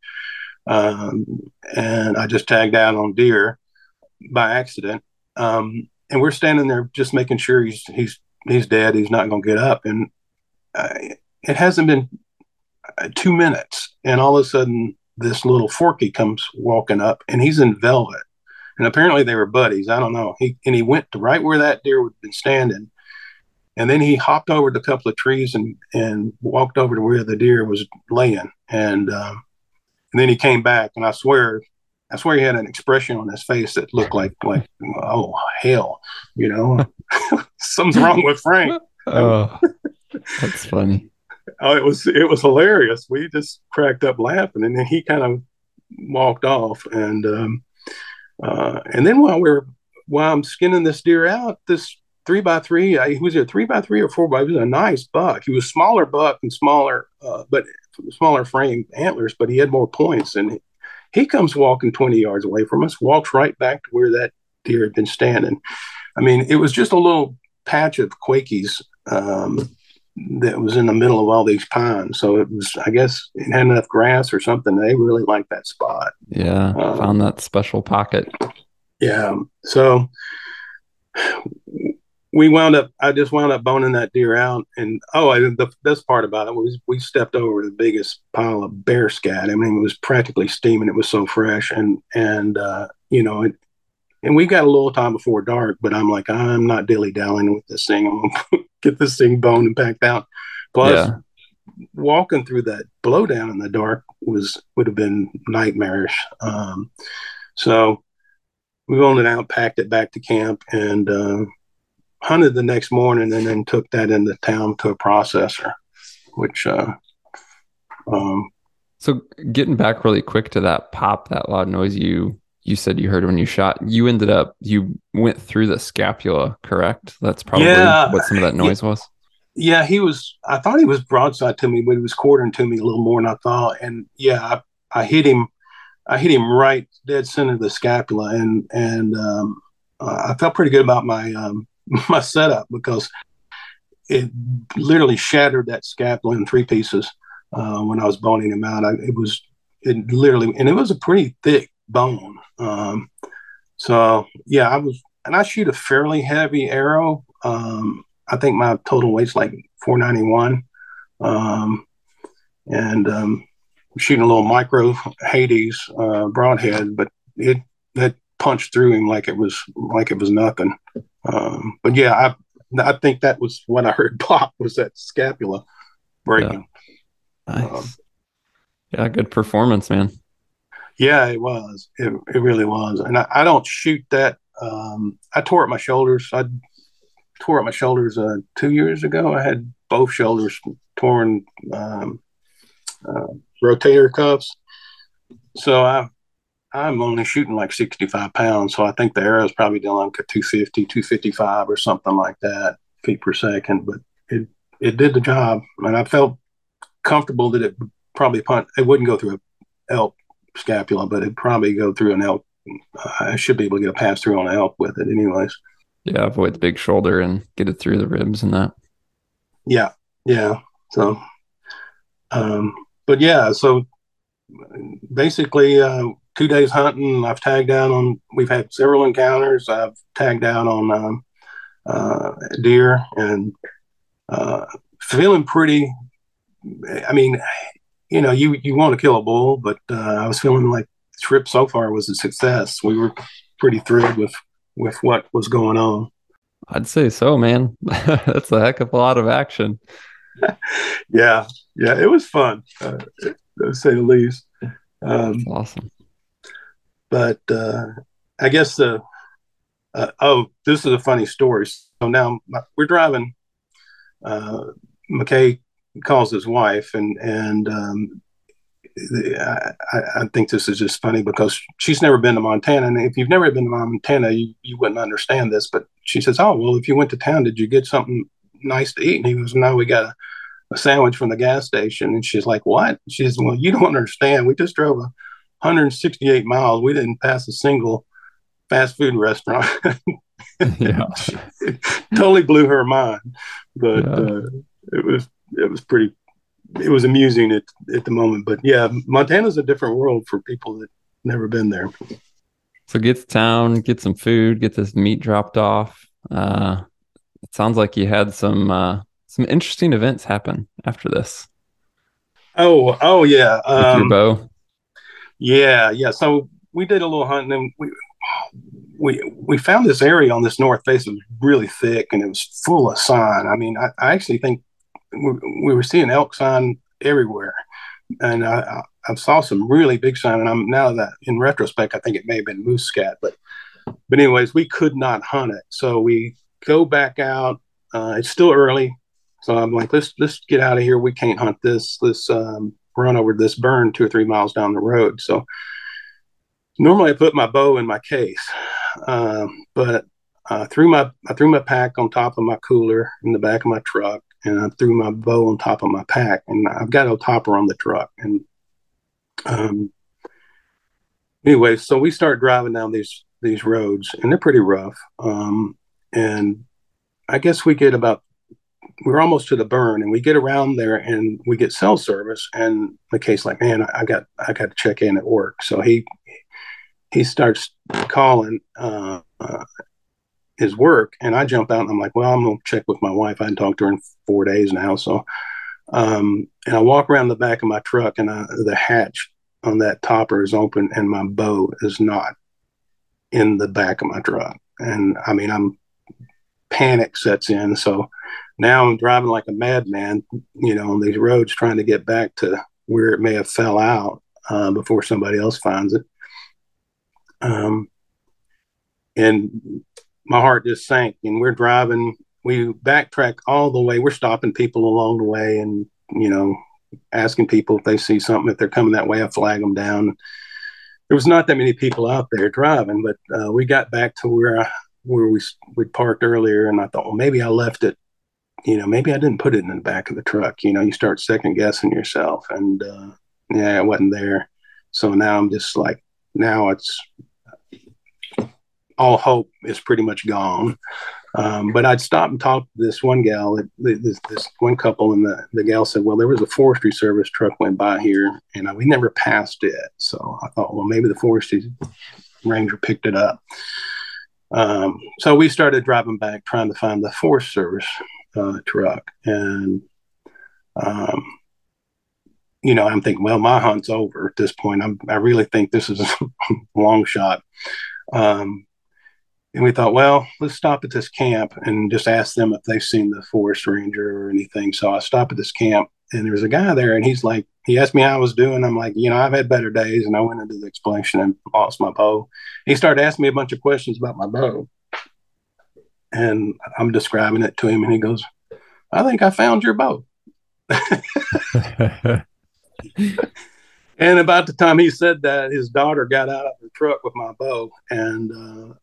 um, and I just tagged out on deer by accident. Um, and we're standing there just making sure he's he's he's dead. He's not going to get up. And uh, it hasn't been two minutes, and all of a sudden, this little Forky comes walking up, and he's in velvet. And apparently, they were buddies. I don't know. He and he went to right where that deer would have been standing, and then he hopped over to a couple of trees and and walked over to where the deer was laying, and um, and then he came back, and I swear I swear he had an expression on his face that looked like like oh hell, you know, something's wrong with Frank. oh, that's funny. Oh, it was it was hilarious. We just cracked up laughing, and then he kind of walked off, and um, uh, and then while we are while I'm skinning this deer out, this three by three, I, he was a three by three or four by. He was a nice buck. He was smaller buck and smaller, uh, but smaller frame antlers, but he had more points. And he comes walking 20 yards away from us, walks right back to where that deer had been standing. I mean, it was just a little patch of Quakies um, that was in the middle of all these pines. So it was, I guess, it had enough grass or something. They really liked that spot. Yeah, um, found that special pocket. Yeah. So we wound up. I just wound up boning that deer out, and oh, I, the best part about it was we stepped over the biggest pile of bear scat. I mean, it was practically steaming. It was so fresh, and and uh, you know, it, and we got a little time before dark. But I'm like, I'm not dilly dallying with this thing. I'm gonna get this thing boned and packed out. Plus, yeah. walking through that blowdown in the dark was would have been nightmarish. Um, so we owned it out, packed it back to camp, and uh, hunted the next morning and then took that into town to a processor, which. Uh, um, so getting back really quick to that pop, that loud noise you you said you heard when you shot, you ended up you went through the scapula, correct? That's probably yeah, what some of that noise was. Yeah, he was. I thought he was broadside to me, but he was quartering to me a little more than I thought. And yeah, I, I hit him. I hit him right dead center of the scapula, and and um, I felt pretty good about my um, my setup because it literally shattered that scapula in three pieces uh, when I was boning him out. I, it was it literally, and it was a pretty thick bone. Um, so yeah, I was, and I shoot a fairly heavy arrow. Um, I think my total weight's like 491. Um, and um, shooting a little micro Hades uh, broadhead, but it that punched through him like it was like it was nothing. Um, but yeah, I I think that was when I heard pop was that scapula breaking. Yeah. Nice. Um, yeah, good performance, man. Yeah, it was. It, it really was. And I, I don't shoot that. Um, I tore up my shoulders. I tore up my shoulders uh, two years ago. I had both shoulders torn, um, uh, rotator cuffs. So I I'm only shooting like 65 pounds. So I think the arrow is probably doing like a 250, 255 or something like that feet per second. But it, it did the job. And I felt comfortable that it probably punt, it wouldn't go through a elk scapula, but it'd probably go through an elk. I should be able to get a pass through on an elk with it, anyways. Yeah, avoid the big shoulder and get it through the ribs and that. Yeah, yeah. So, um, but yeah, so basically, uh, two days hunting. I've tagged out on. We've had several encounters. I've tagged out on um, uh, deer and uh, feeling pretty. I mean, you know, you you want to kill a bull, but uh, I was feeling like the trip so far was a success. We were pretty thrilled with with what was going on. I'd say so, man. That's a heck of a lot of action. yeah, yeah, it was fun, uh, to say the least. Um, awesome but uh, I guess the uh, oh, this is a funny story. So now we're driving. Uh, McKay calls his wife, and and um, I, I, think this is just funny because she's never been to Montana, and if you've never been to Montana, you, you wouldn't understand this. But she says, "Oh, well, if you went to town, did you get something nice to eat?" And he goes, "No, we got a, a sandwich from the gas station." And she's like, "What?" She says, "Well, you don't understand. We just drove a 168 miles, we didn't pass a single fast food restaurant. yeah, totally blew her mind. But yeah. uh, it was it was pretty. It was amusing at at the moment. But yeah, Montana's a different world for people that never been there. So get to town, get some food, get this meat dropped off. Uh, it sounds like you had some uh, some interesting events happen after this. Oh, oh yeah. Um, your bow. Yeah, yeah. So we did a little hunting and we we we found this area on this north face that was really thick and it was full of sign. I mean, I, I actually think we, we, were seeing elk sign everywhere, and I, I, saw some really big sign. And I'm now that in retrospect, I think it may have been moose scat, but but anyways, we could not hunt it, so we go back out. Uh, it's still early. So I'm like, let's let's get out of here. We can't hunt this. Let's um, run over this burn two or three miles down the road. So normally I put my bow in my case, um, but I threw my I threw my pack on top of my cooler in the back of my truck, and I threw my bow on top of my pack, and I've got a topper on the truck, and um, anyway, so we start driving down these these roads, and they're pretty rough, um, and I guess we get about we're almost to the burn and we get around there and we get cell service and McKay's like man I, got I got to check in at work. So he he starts calling uh, his work and I jump out and I'm like well I'm gonna check with my wife I hadn't talked to her in four days now so um, and I walk around the back of my truck and I, the hatch on that topper is open and my bow is not in the back of my truck and I mean I'm panic sets in so now I'm driving like a madman, you know, on these roads trying to get back to where it may have fell out uh, before somebody else finds it. Um, and my heart just sank. And we're driving, we backtrack all the way. We're stopping people along the way, and you know, asking people if they see something. If they're coming that way, I flag them down. There was not that many people out there driving, but uh, we got back to where I, where we we parked earlier, and I thought, well, maybe I left it you know, maybe I didn't put it in the back of the truck. You know, you start second guessing yourself, and uh, yeah, it wasn't there. So now I'm just like, now it's all hope is pretty much gone. Um, but I'd stop and talk to this one gal, this, this one couple, and the, the gal said, Well, there was a Forestry Service truck went by here, and uh, we never passed it. So I thought, Well, maybe the Forestry Ranger picked it up. Um, so we started driving back trying to find the Forest Service uh, truck. And, um, you know, I'm thinking, well, my hunt's over at this point. I'm, I really think this is a long shot. Um, and we thought, well, let's stop at this camp and just ask them if they've seen the forest ranger or anything. So I stopped at this camp and there was a guy there and he's like, he asked me how I was doing. I'm like, you know, I've had better days. And I went into the explanation and lost my bow. He started asking me a bunch of questions about my bow. And I'm describing it to him, and he goes, I think I found your boat. and about the time he said that, his daughter got out of the truck with my bow. And uh,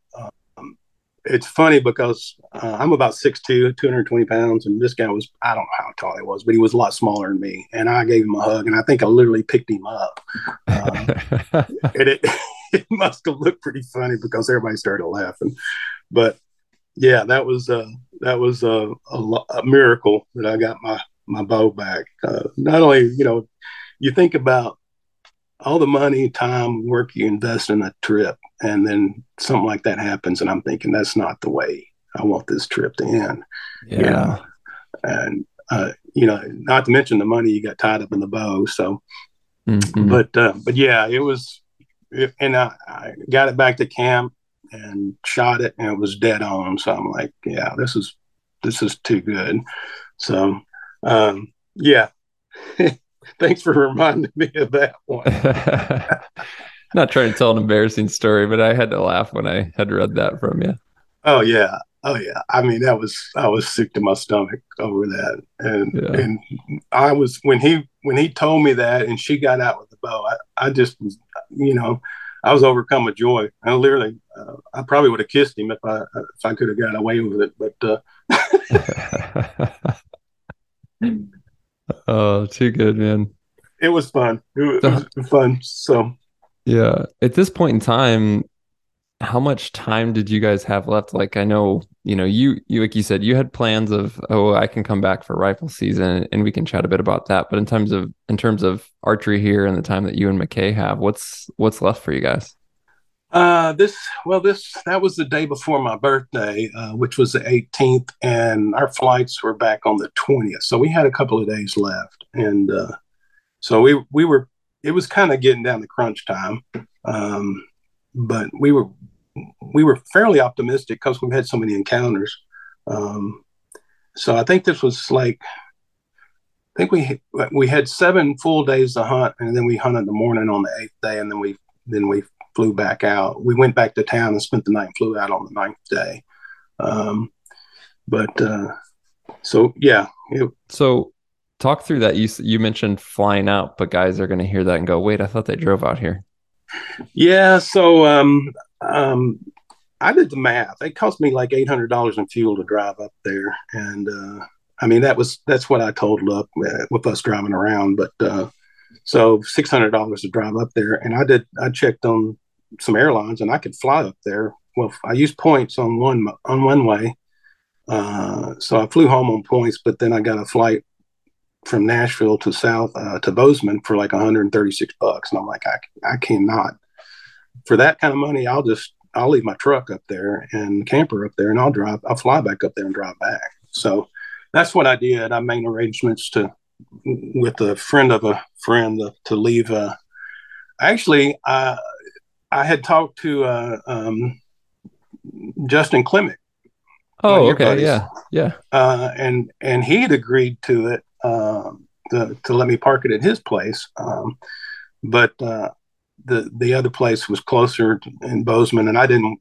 it's funny because uh, I'm about 6'2, 220 pounds. And this guy was, I don't know how tall he was, but he was a lot smaller than me. And I gave him a hug. And I think I literally picked him up. Uh, and it, it must have looked pretty funny because everybody started laughing. But yeah, that was uh, that was a, a, a, miracle that I got my my bow back. Uh, not only you know, you think about all the money, time, work you invest in a trip, and then something like that happens, and I'm thinking that's not the way I want this trip to end. Yeah, you know? and uh, you know, not to mention the money you got tied up in the bow. So, mm-hmm. but uh, but yeah, it was, it, and I, I got it back to camp and shot it and it was dead on. So I'm like, yeah, this is this is too good. So um, yeah. Thanks for reminding me of that one. Not trying to tell an embarrassing story, but I had to laugh when I had read that from you. Oh yeah. Oh yeah. I mean, that was I was sick to my stomach over that. And yeah. and I was when he when he told me that and she got out with the bow, I, I just was you know, I was overcome with joy. I literally, uh, I probably would have kissed him if I if I could have got away with it. But uh, oh, too good, man. It was fun. It was, it was fun. So yeah, at this point in time, how much time did you guys have left? Like I know, you know, you you like you said, you had plans of oh, I can come back for rifle season and we can chat a bit about that. But in terms of in terms of archery here and the time that you and McKay have, what's what's left for you guys? Uh this well this that was the day before my birthday, uh, which was the 18th, and our flights were back on the 20th. So we had a couple of days left. And uh so we we were it was kind of getting down to crunch time. Um but we were we were fairly optimistic because we've had so many encounters. Um, so I think this was like I think we we had seven full days to hunt, and then we hunted the morning on the eighth day, and then we then we flew back out. We went back to town and spent the night and flew out on the ninth day. Um, but uh, so yeah. It, so talk through that. You you mentioned flying out, but guys are going to hear that and go, "Wait, I thought they drove out here." Yeah. So um, um, I did the math. It cost me like eight hundred dollars in fuel to drive up there, and uh, I mean that was that's what I totaled up uh, with us driving around. But uh, so six hundred dollars to drive up there, and I did. I checked on some airlines, and I could fly up there. Well, I used points on one on one way, uh, so I flew home on points. But then I got a flight from Nashville to South uh, to Bozeman for like 136 bucks, and I'm like, I I cannot for that kind of money. I'll just I'll leave my truck up there and camper up there, and I'll drive. I'll fly back up there and drive back. So that's what I did. I made arrangements to with a friend of a friend to, leave. Uh, actually, I I had talked to uh, um, Justin Clement. Oh, okay, buddies. yeah, yeah. Uh, and and he had agreed to it um, to, to let me park it at his place. Um, but uh, the the other place was closer in Bozeman, and I didn't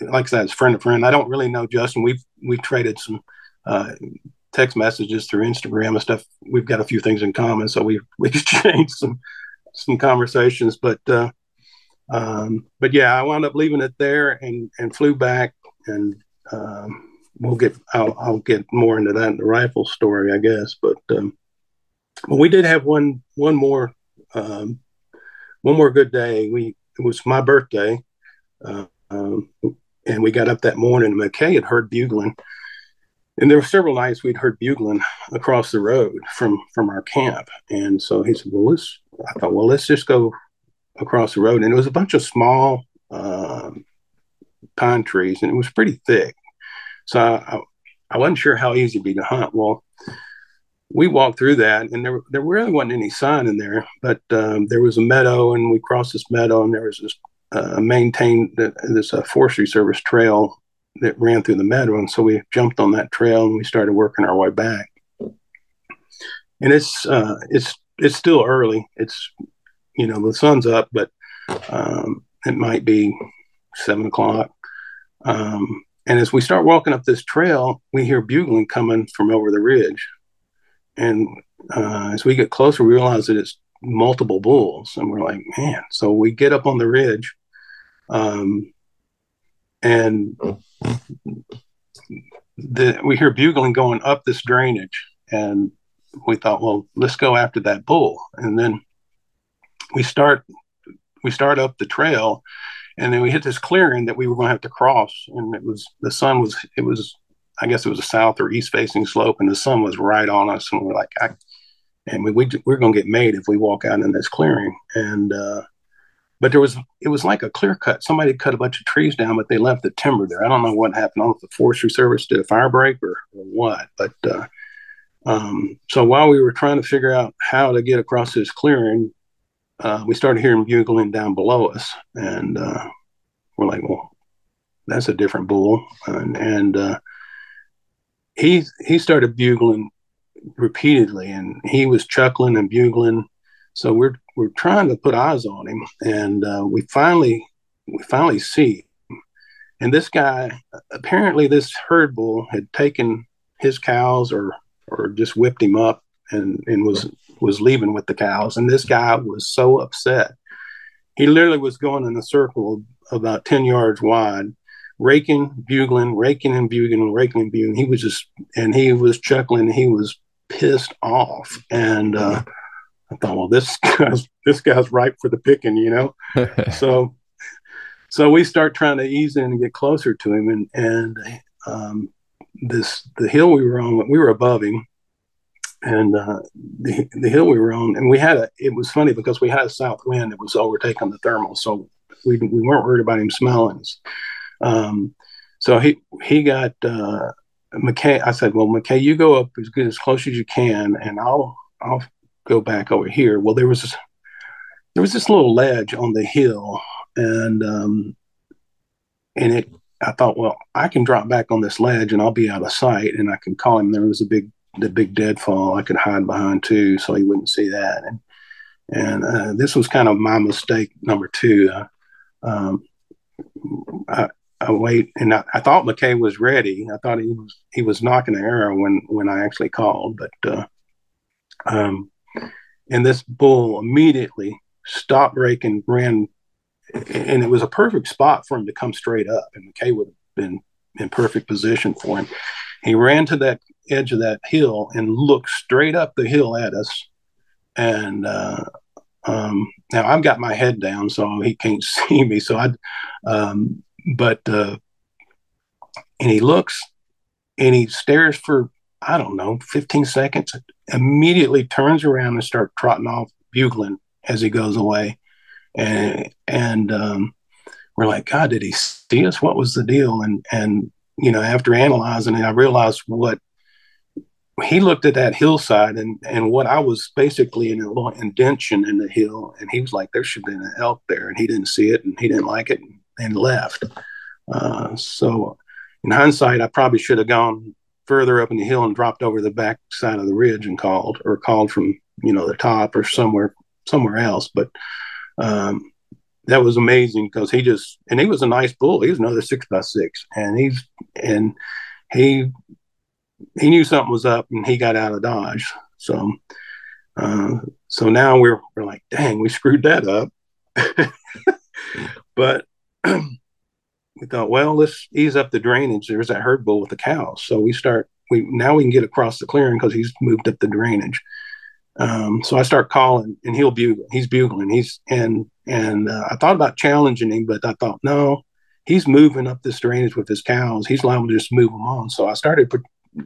like I said, it's friend of friend. I don't really know Justin. We've we traded some uh, text messages through Instagram and stuff. We've got a few things in common, so we we exchanged some some conversations. But uh, um, but yeah, I wound up leaving it there and and flew back, and um, we'll get I'll, I'll get more into that in the rifle story, I guess. But um, well, we did have one one more um, one more good day. We it was my birthday, uh, um, and we got up that morning. McKay had heard bugling, and there were several nights we'd heard bugling across the road from from our camp. And so he said, "Well, let's." I thought, "Well, let's just go across the road." And it was a bunch of small uh, pine trees, and it was pretty thick. So I, I wasn't sure how easy it'd be to hunt. Well, we walked through that, and there there really wasn't any sign in there, but um, there was a meadow, and we crossed this meadow, and there was this uh, maintained this uh, Forestry Service trail that ran through the meadow, and so we jumped on that trail and we started working our way back. And it's uh, it's it's still early. It's you know the sun's up, but um, it might be seven o'clock. Um, and as we start walking up this trail, we hear bugling coming from over the ridge. And uh, as we get closer, we realize that it's multiple bulls, and we're like, man. So we get up on the ridge, um, and the, we hear bugling going up this drainage, and we thought, well, let's go after that bull. And then we start we start up the trail, and then we hit this clearing that we were going to have to cross, and it was the sun was it was I guess it was a south or east facing slope, and the sun was right on us, and we're like, I, and we, we we're going to get made if we walk out in this clearing, and uh, but there was it was like a clear cut. Somebody cut a bunch of trees down, but they left the timber there. I don't know what happened. I don't know if the Forestry Service did a fire break or, or what, but uh, um, so while we were trying to figure out how to get across this clearing, uh, we started hearing bugling down below us, and uh, we're like, well, that's a different bull, and, and uh, he he started bugling repeatedly, and he was chuckling and bugling. So we're we're trying to put eyes on him, and uh, we finally we finally see. Him. And this guy, apparently, this herd bull had taken his cows, or or just whipped him up, and and was was leaving with the cows. And this guy was so upset. He literally was going in a circle about ten yards wide, raking, bugling, raking and bugling, raking and bugling. He was just, and he was chuckling. He was pissed off. And uh, I thought, well, this guy's this guy's ripe for the picking, you know. so, so we start trying to ease in and get closer to him, and and um, this the hill we were on, we were above him, and uh, the the hill we were on, and we had a. It was funny because we had a south wind that was overtaking the thermal, so we we weren't worried about him smelling us. Um, so he he got uh, McKay. I said, "Well, McKay, you go up as good as close as you can, and I'll I'll go back over here." Well, there was this, there was this little ledge on the hill, and um, and it. I thought, well, I can drop back on this ledge, and I'll be out of sight, and I can call him. There was a big the big deadfall I could hide behind too, so he wouldn't see that. And and uh, this was kind of my mistake number two. Uh, um, I, I wait, and I, I, thought McKay was ready. I thought he was he was nocking the arrow when when I actually called, but uh, um, and this bull immediately stopped breaking, ran, and it was a perfect spot for him to come straight up, and McKay would have been in perfect position for him. He ran to that edge of that hill and looked straight up the hill at us, and uh, um, now I've got my head down, so he can't see me. So I, um, but uh, and he looks and he stares for I don't know 15 seconds. Immediately turns around and starts trotting off, bugling as he goes away, and and um, we're like, God, did he see us? What was the deal? And and you know, after analyzing it, I realized what he looked at that hillside and and what I was basically in a little indention in the hill, and he was like, "There should have been an elk there," and he didn't see it, and he didn't like it, and, and left. Uh, so, in hindsight, I probably should have gone further up in the hill and dropped over the back side of the ridge and called, or called from you know the top or somewhere somewhere else. But um, that was amazing because he just and he was a nice bull. He was another six by six, and he's and he he knew something was up and he got out of Dodge. So, uh, so now we're, we're like, dang, we screwed that up. but we thought, well, let's ease up the drainage. There's that herd bull with the cows. So we start, we now we can get across the clearing because he's moved up the drainage. Um, so I start calling and he'll bugle. He's bugling. He's and and uh, I thought about challenging him, but I thought no, he's moving up this drainage with his cows. He's allowed to just move them on. So I started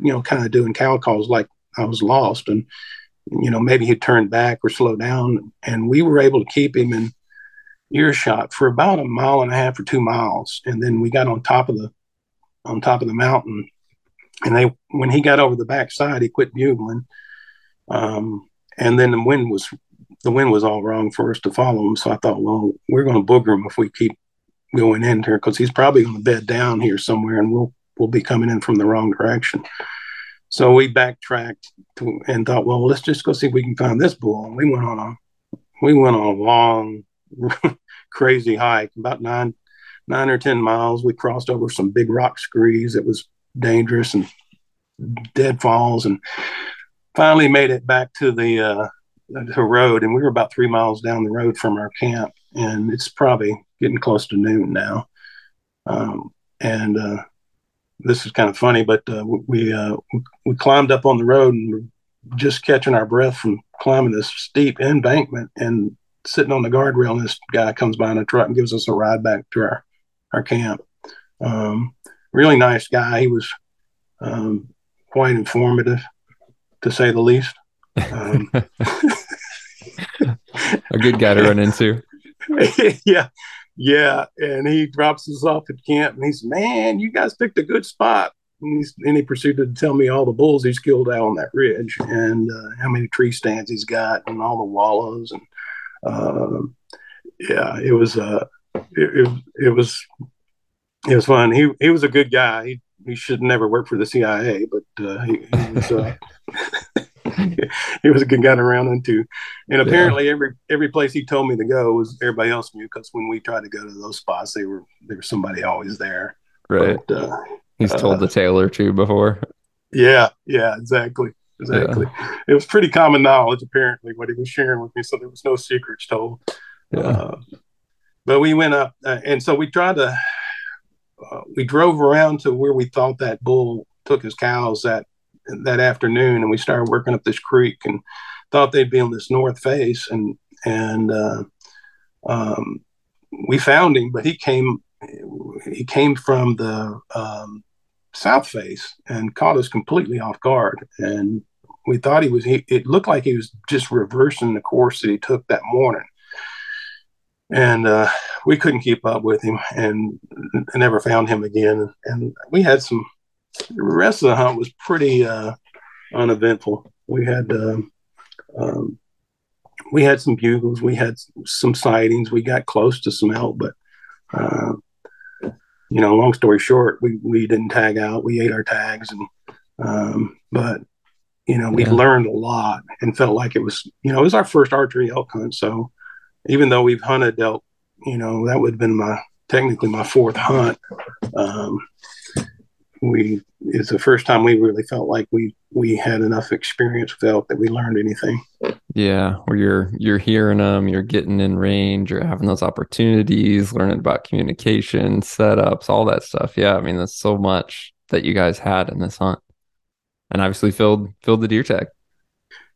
you know, kind of doing cow calls like I was lost. And, you know, maybe he'd turn back or slow down. And we were able to keep him in earshot for about a mile and a half or two miles. And then we got on top of the on top of the mountain. And they when he got over the backside, he quit bugling. Um, and then the wind was the wind was all wrong for us to follow him. So I thought, well, we're going to booger him if we keep going in here because he's probably going to bed down here somewhere, and we'll we'll be coming in from the wrong direction. So we backtracked to, and thought, well, let's just go see if we can find this bull. And we went on a we went on a long, crazy hike, about nine nine or ten miles. We crossed over some big rock screes. It was dangerous and deadfalls, and finally made it back to the uh, the road. And we were about three miles down the road from our camp, and it's probably getting close to noon now. Um, and uh, this is kind of funny, but uh, we uh, we climbed up on the road and we're just catching our breath from climbing this steep embankment and sitting on the guardrail. And this guy comes by in a truck and gives us a ride back to our our camp. Um, really nice guy. He was um, quite informative, to say the least. Um, a good guy to run into. yeah, yeah, and he drops us off at camp, and he's, man, you guys picked a good spot. And, he's, and he proceeded to tell me all the bulls he's killed out on that ridge, and uh, how many tree stands he's got, and all the wallows, and uh, yeah, it was uh, it, it, it was it was fun. He he was a good guy. He he should never work for the CIA, but uh, he, he was. Uh, he was a good guy to into. And apparently, yeah. every every place he told me to go was everybody else knew because when we tried to go to those spots, they were there was somebody always there. Right. But, uh, He's told uh, the tale or two before. Yeah. Yeah. Exactly. Exactly. Yeah. It was pretty common knowledge, apparently, what he was sharing with me. So there was no secrets told. Yeah. Uh, but we went up, uh, and so we tried to. Uh, we drove around to where we thought that bull took his cows that that afternoon, and we started working up this creek and thought they'd be on this north face, and and uh, um, we found him, but he came he came from the um, south face and caught us completely off guard, and we thought he was. He, it looked like he was just reversing the course that he took that morning and uh, we couldn't keep up with him and never found him again. And we had some the rest of the hunt was pretty uh, uneventful. We had um, um, we had some bugles, we had some sightings, we got close to some elk, but uh, you know, long story short, we we didn't tag out. We ate our tags, and um, but you know, we yeah. learned a lot and felt like it was you know it was our first archery elk hunt. So even though we've hunted elk, you know, that would have been my technically my fourth hunt. Um, we it's the first time we really felt like we we had enough experience with elk that we learned anything. Yeah, where you're you're hearing them, you're getting in range, you're having those opportunities, learning about communication, setups, all that stuff. Yeah, I mean, there's so much that you guys had in this hunt, and obviously filled filled the deer tag.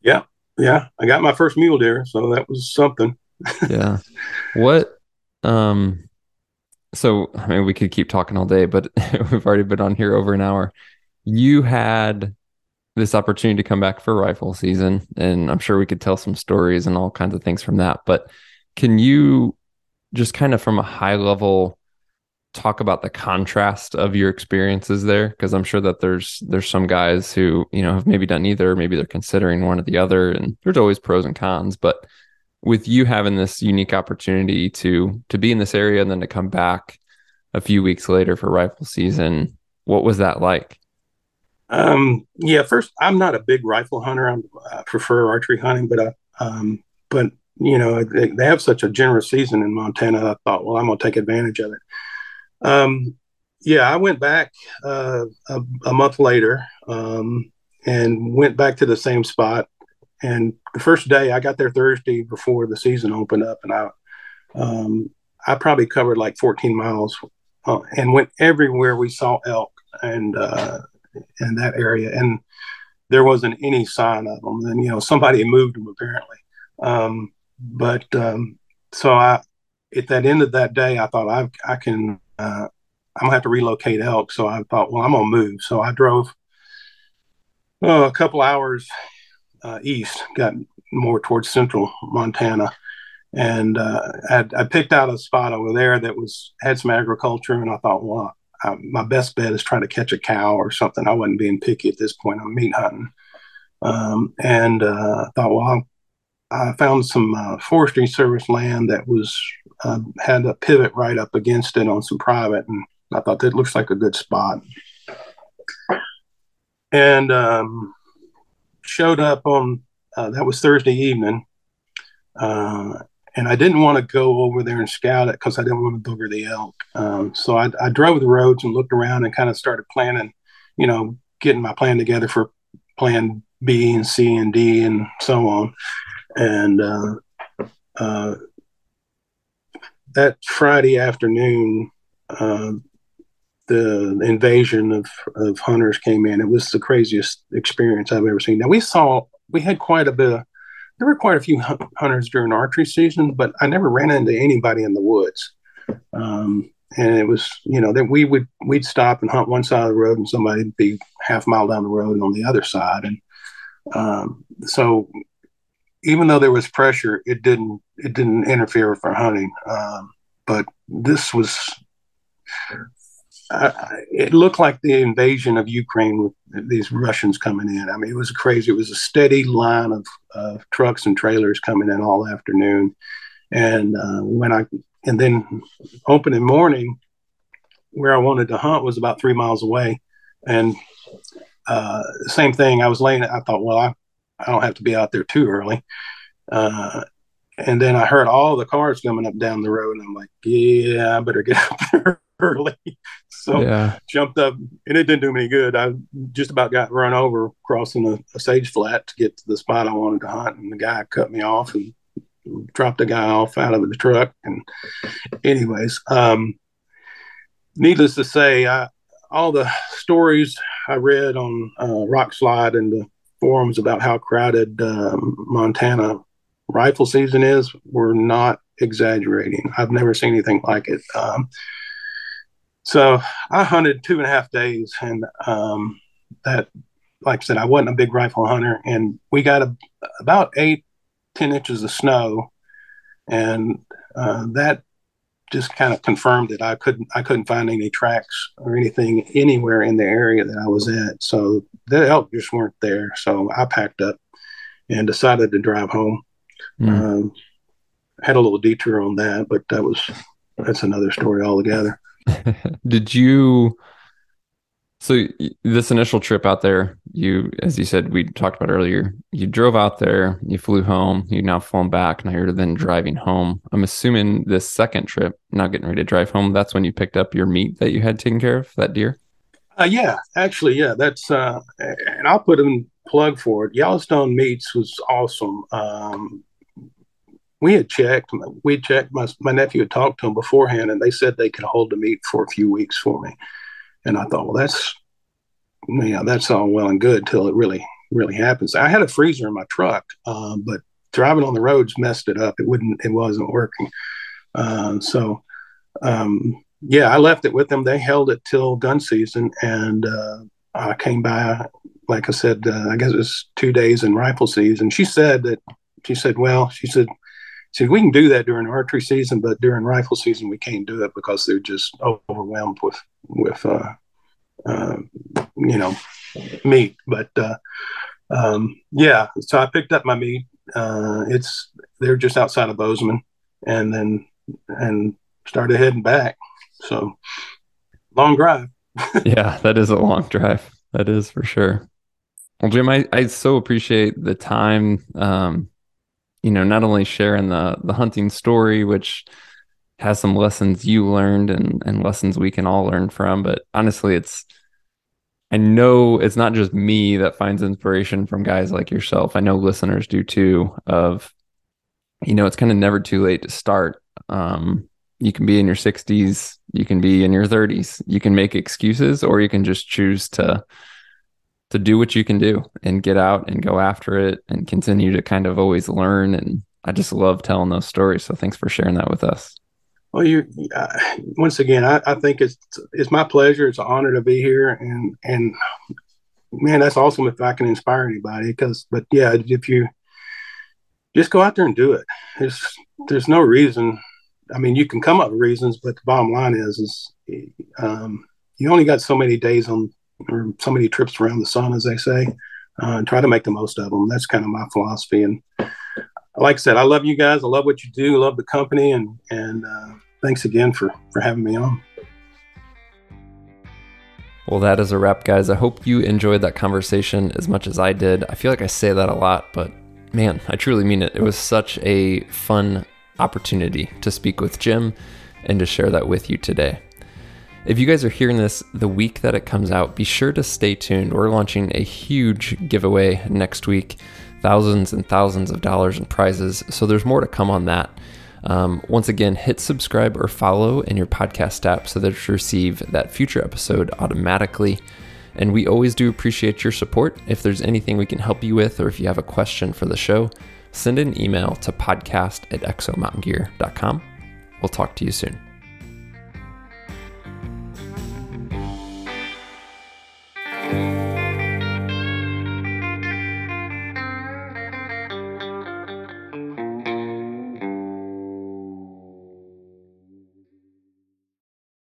Yeah, yeah, I got my first mule deer, so that was something. Yeah, what um so I mean, we could keep talking all day, but we've already been on here over an hour. You had this opportunity to come back for rifle season, and I'm sure we could tell some stories and all kinds of things from that. But can you just kind of from a high level talk about the contrast of your experiences there? Because I'm sure that there's there's some guys who you know have maybe done either, maybe they're considering one or the other, and there's always pros and cons. But with you having this unique opportunity to to be in this area and then to come back a few weeks later for rifle season, what was that like? Um, yeah, first, I'm not a big rifle hunter. I'm, i prefer archery hunting, but uh, um, but you know they, they, have such a generous season in Montana. I thought, well, I'm gonna take advantage of it. Um, yeah, I went back uh, a, a, month later um, and went back to the same spot and the first day I got there Thursday before the season opened up, and I um, I probably covered like 14 miles uh, and went everywhere we saw elk and uh, in that area, and there wasn't any sign of them. And you know somebody moved them apparently, um, but um, so I at that end of that day I thought I I can uh, I'm gonna have to relocate elk. So I thought, well, I'm gonna move. So I drove oh, a couple hours uh, east, got more towards central Montana, and uh, I, I, picked out a spot over there that was had some agriculture, and I thought, well, I, my best bet is trying to catch a cow or something. I wasn't being picky at this point. I'm meat hunting, um, and uh, I thought, well, I found some uh, forestry service land that was uh, had a pivot right up against it on some private, and I thought that looks like a good spot. And um, showed up on uh, that was Thursday evening, uh, and I didn't want to go over there and scout it because I didn't want to booger the elk. Um, so I, I, drove the roads and looked around and kind of started planning, you know, getting my plan together for plan B and C and D and so on. And uh, uh that Friday afternoon, uh, the invasion of, of hunters came in. It was the craziest experience I've ever seen. Now we saw we had quite a bit of there were quite a few hunters during archery season, but I never ran into anybody in the woods. Um, and it was you know that we would we'd stop and hunt one side of the road and somebody'd be half mile down the road and on the other side and um, so even though there was pressure it didn't it didn't interfere with our hunting um, but this was it looked like the invasion of Ukraine with these Russians coming in. I mean, it was crazy. It was a steady line of, of trucks and trailers coming in all afternoon. And uh, when I, and then opening morning, where I wanted to hunt was about three miles away. And uh, same thing, I was laying, I thought, well, I, I don't have to be out there too early. Uh, and then I heard all the cars coming up down the road, and I'm like, yeah, I better get up there early. So yeah. jumped up, and it didn't do me any good. I just about got run over crossing a, a, sage flat to get to the spot I wanted to hunt, and the guy cut me off and dropped the guy off out of the truck. And anyways, um, needless to say, I, all the stories I read on uh, Rokslide and the forums about how crowded um, Montana rifle season is were not exaggerating. I've never seen anything like it. Um, so I hunted two and a half days, and um, that, like I said, I wasn't a big rifle hunter, and we got a, about eight, ten inches of snow, and uh, that just kind of confirmed that I couldn't I couldn't find any tracks or anything anywhere in the area that I was at. So the elk just weren't there. So I packed up and decided to drive home. Mm. Um, had a little detour on that, but that was that's another story altogether. Did you? So this initial trip out there, you, as you said, we talked about earlier, you drove out there, you flew home, you now flown back, now you're then driving home. I'm assuming this second trip, not getting ready to drive home, that's when you picked up your meat that you had taken care of, that deer. Uh, yeah, actually, yeah, that's uh, and I'll put a plug for it. Yellowstone Meats was awesome. Um, we had checked, we checked. My my nephew had talked to them beforehand, and they said they could hold the meat for a few weeks for me. And I thought, well, that's yeah, that's all well and good till it really really happens. I had a freezer in my truck, um, but driving on the roads messed it up. It wouldn't, it wasn't working. Uh, so, um, yeah, I left it with them. They held it till gun season, and uh, I came by. Like I said, uh, I guess it was two days in rifle season. She said that she said, well, she said, said we can do that during archery season, but during rifle season we can't do it because they're just overwhelmed with with uh, uh, you know meat. But uh, um, yeah, so I picked up my meat. Uh, it's they're just outside of Bozeman, and then and started heading back. So long drive. yeah, that is a long drive. That is for sure. Well, Jim, I, I so appreciate the time. Um, you know, not only sharing the the hunting story, which has some lessons you learned and, and lessons we can all learn from. But honestly, it's, I know it's not just me that finds inspiration from guys like yourself. I know listeners do too. Of, you know, it's kind of never too late to start. Um, you can be in your 60s, you can be in your 30s, you can make excuses, or you can just choose to to do what you can do and get out and go after it and continue to kind of always learn. And I just love telling those stories. So thanks for sharing that with us. Well, you uh, once again, I, I, think it's it's my pleasure. It's an honor to be here, and and man, that's awesome if I can inspire anybody. Because, but yeah, if you just go out there and do it, there's there's no reason. I mean, you can come up with reasons, but the bottom line is is um, you only got so many days on or so many trips around the sun, as they say. Uh, and try to make the most of them. That's kind of my philosophy. And like I said, I love you guys. I love what you do. Love the company, and and uh, thanks again for for having me on. Well, that is a wrap, guys. I hope you enjoyed that conversation as much as I did. I feel like I say that a lot, but man, I truly mean it. It was such a fun opportunity to speak with Jim and to share that with you today. If you guys are hearing this the week that it comes out, be sure to stay tuned. We're launching a huge giveaway next week thousands and thousands of dollars in prizes. So there's more to come on that. Um, once again, hit subscribe or follow in your podcast app so that you receive that future episode automatically. And we always do appreciate your support. If there's anything we can help you with, or if you have a question for the show, send an email to podcast at exomountaingear.com. We'll talk to you soon.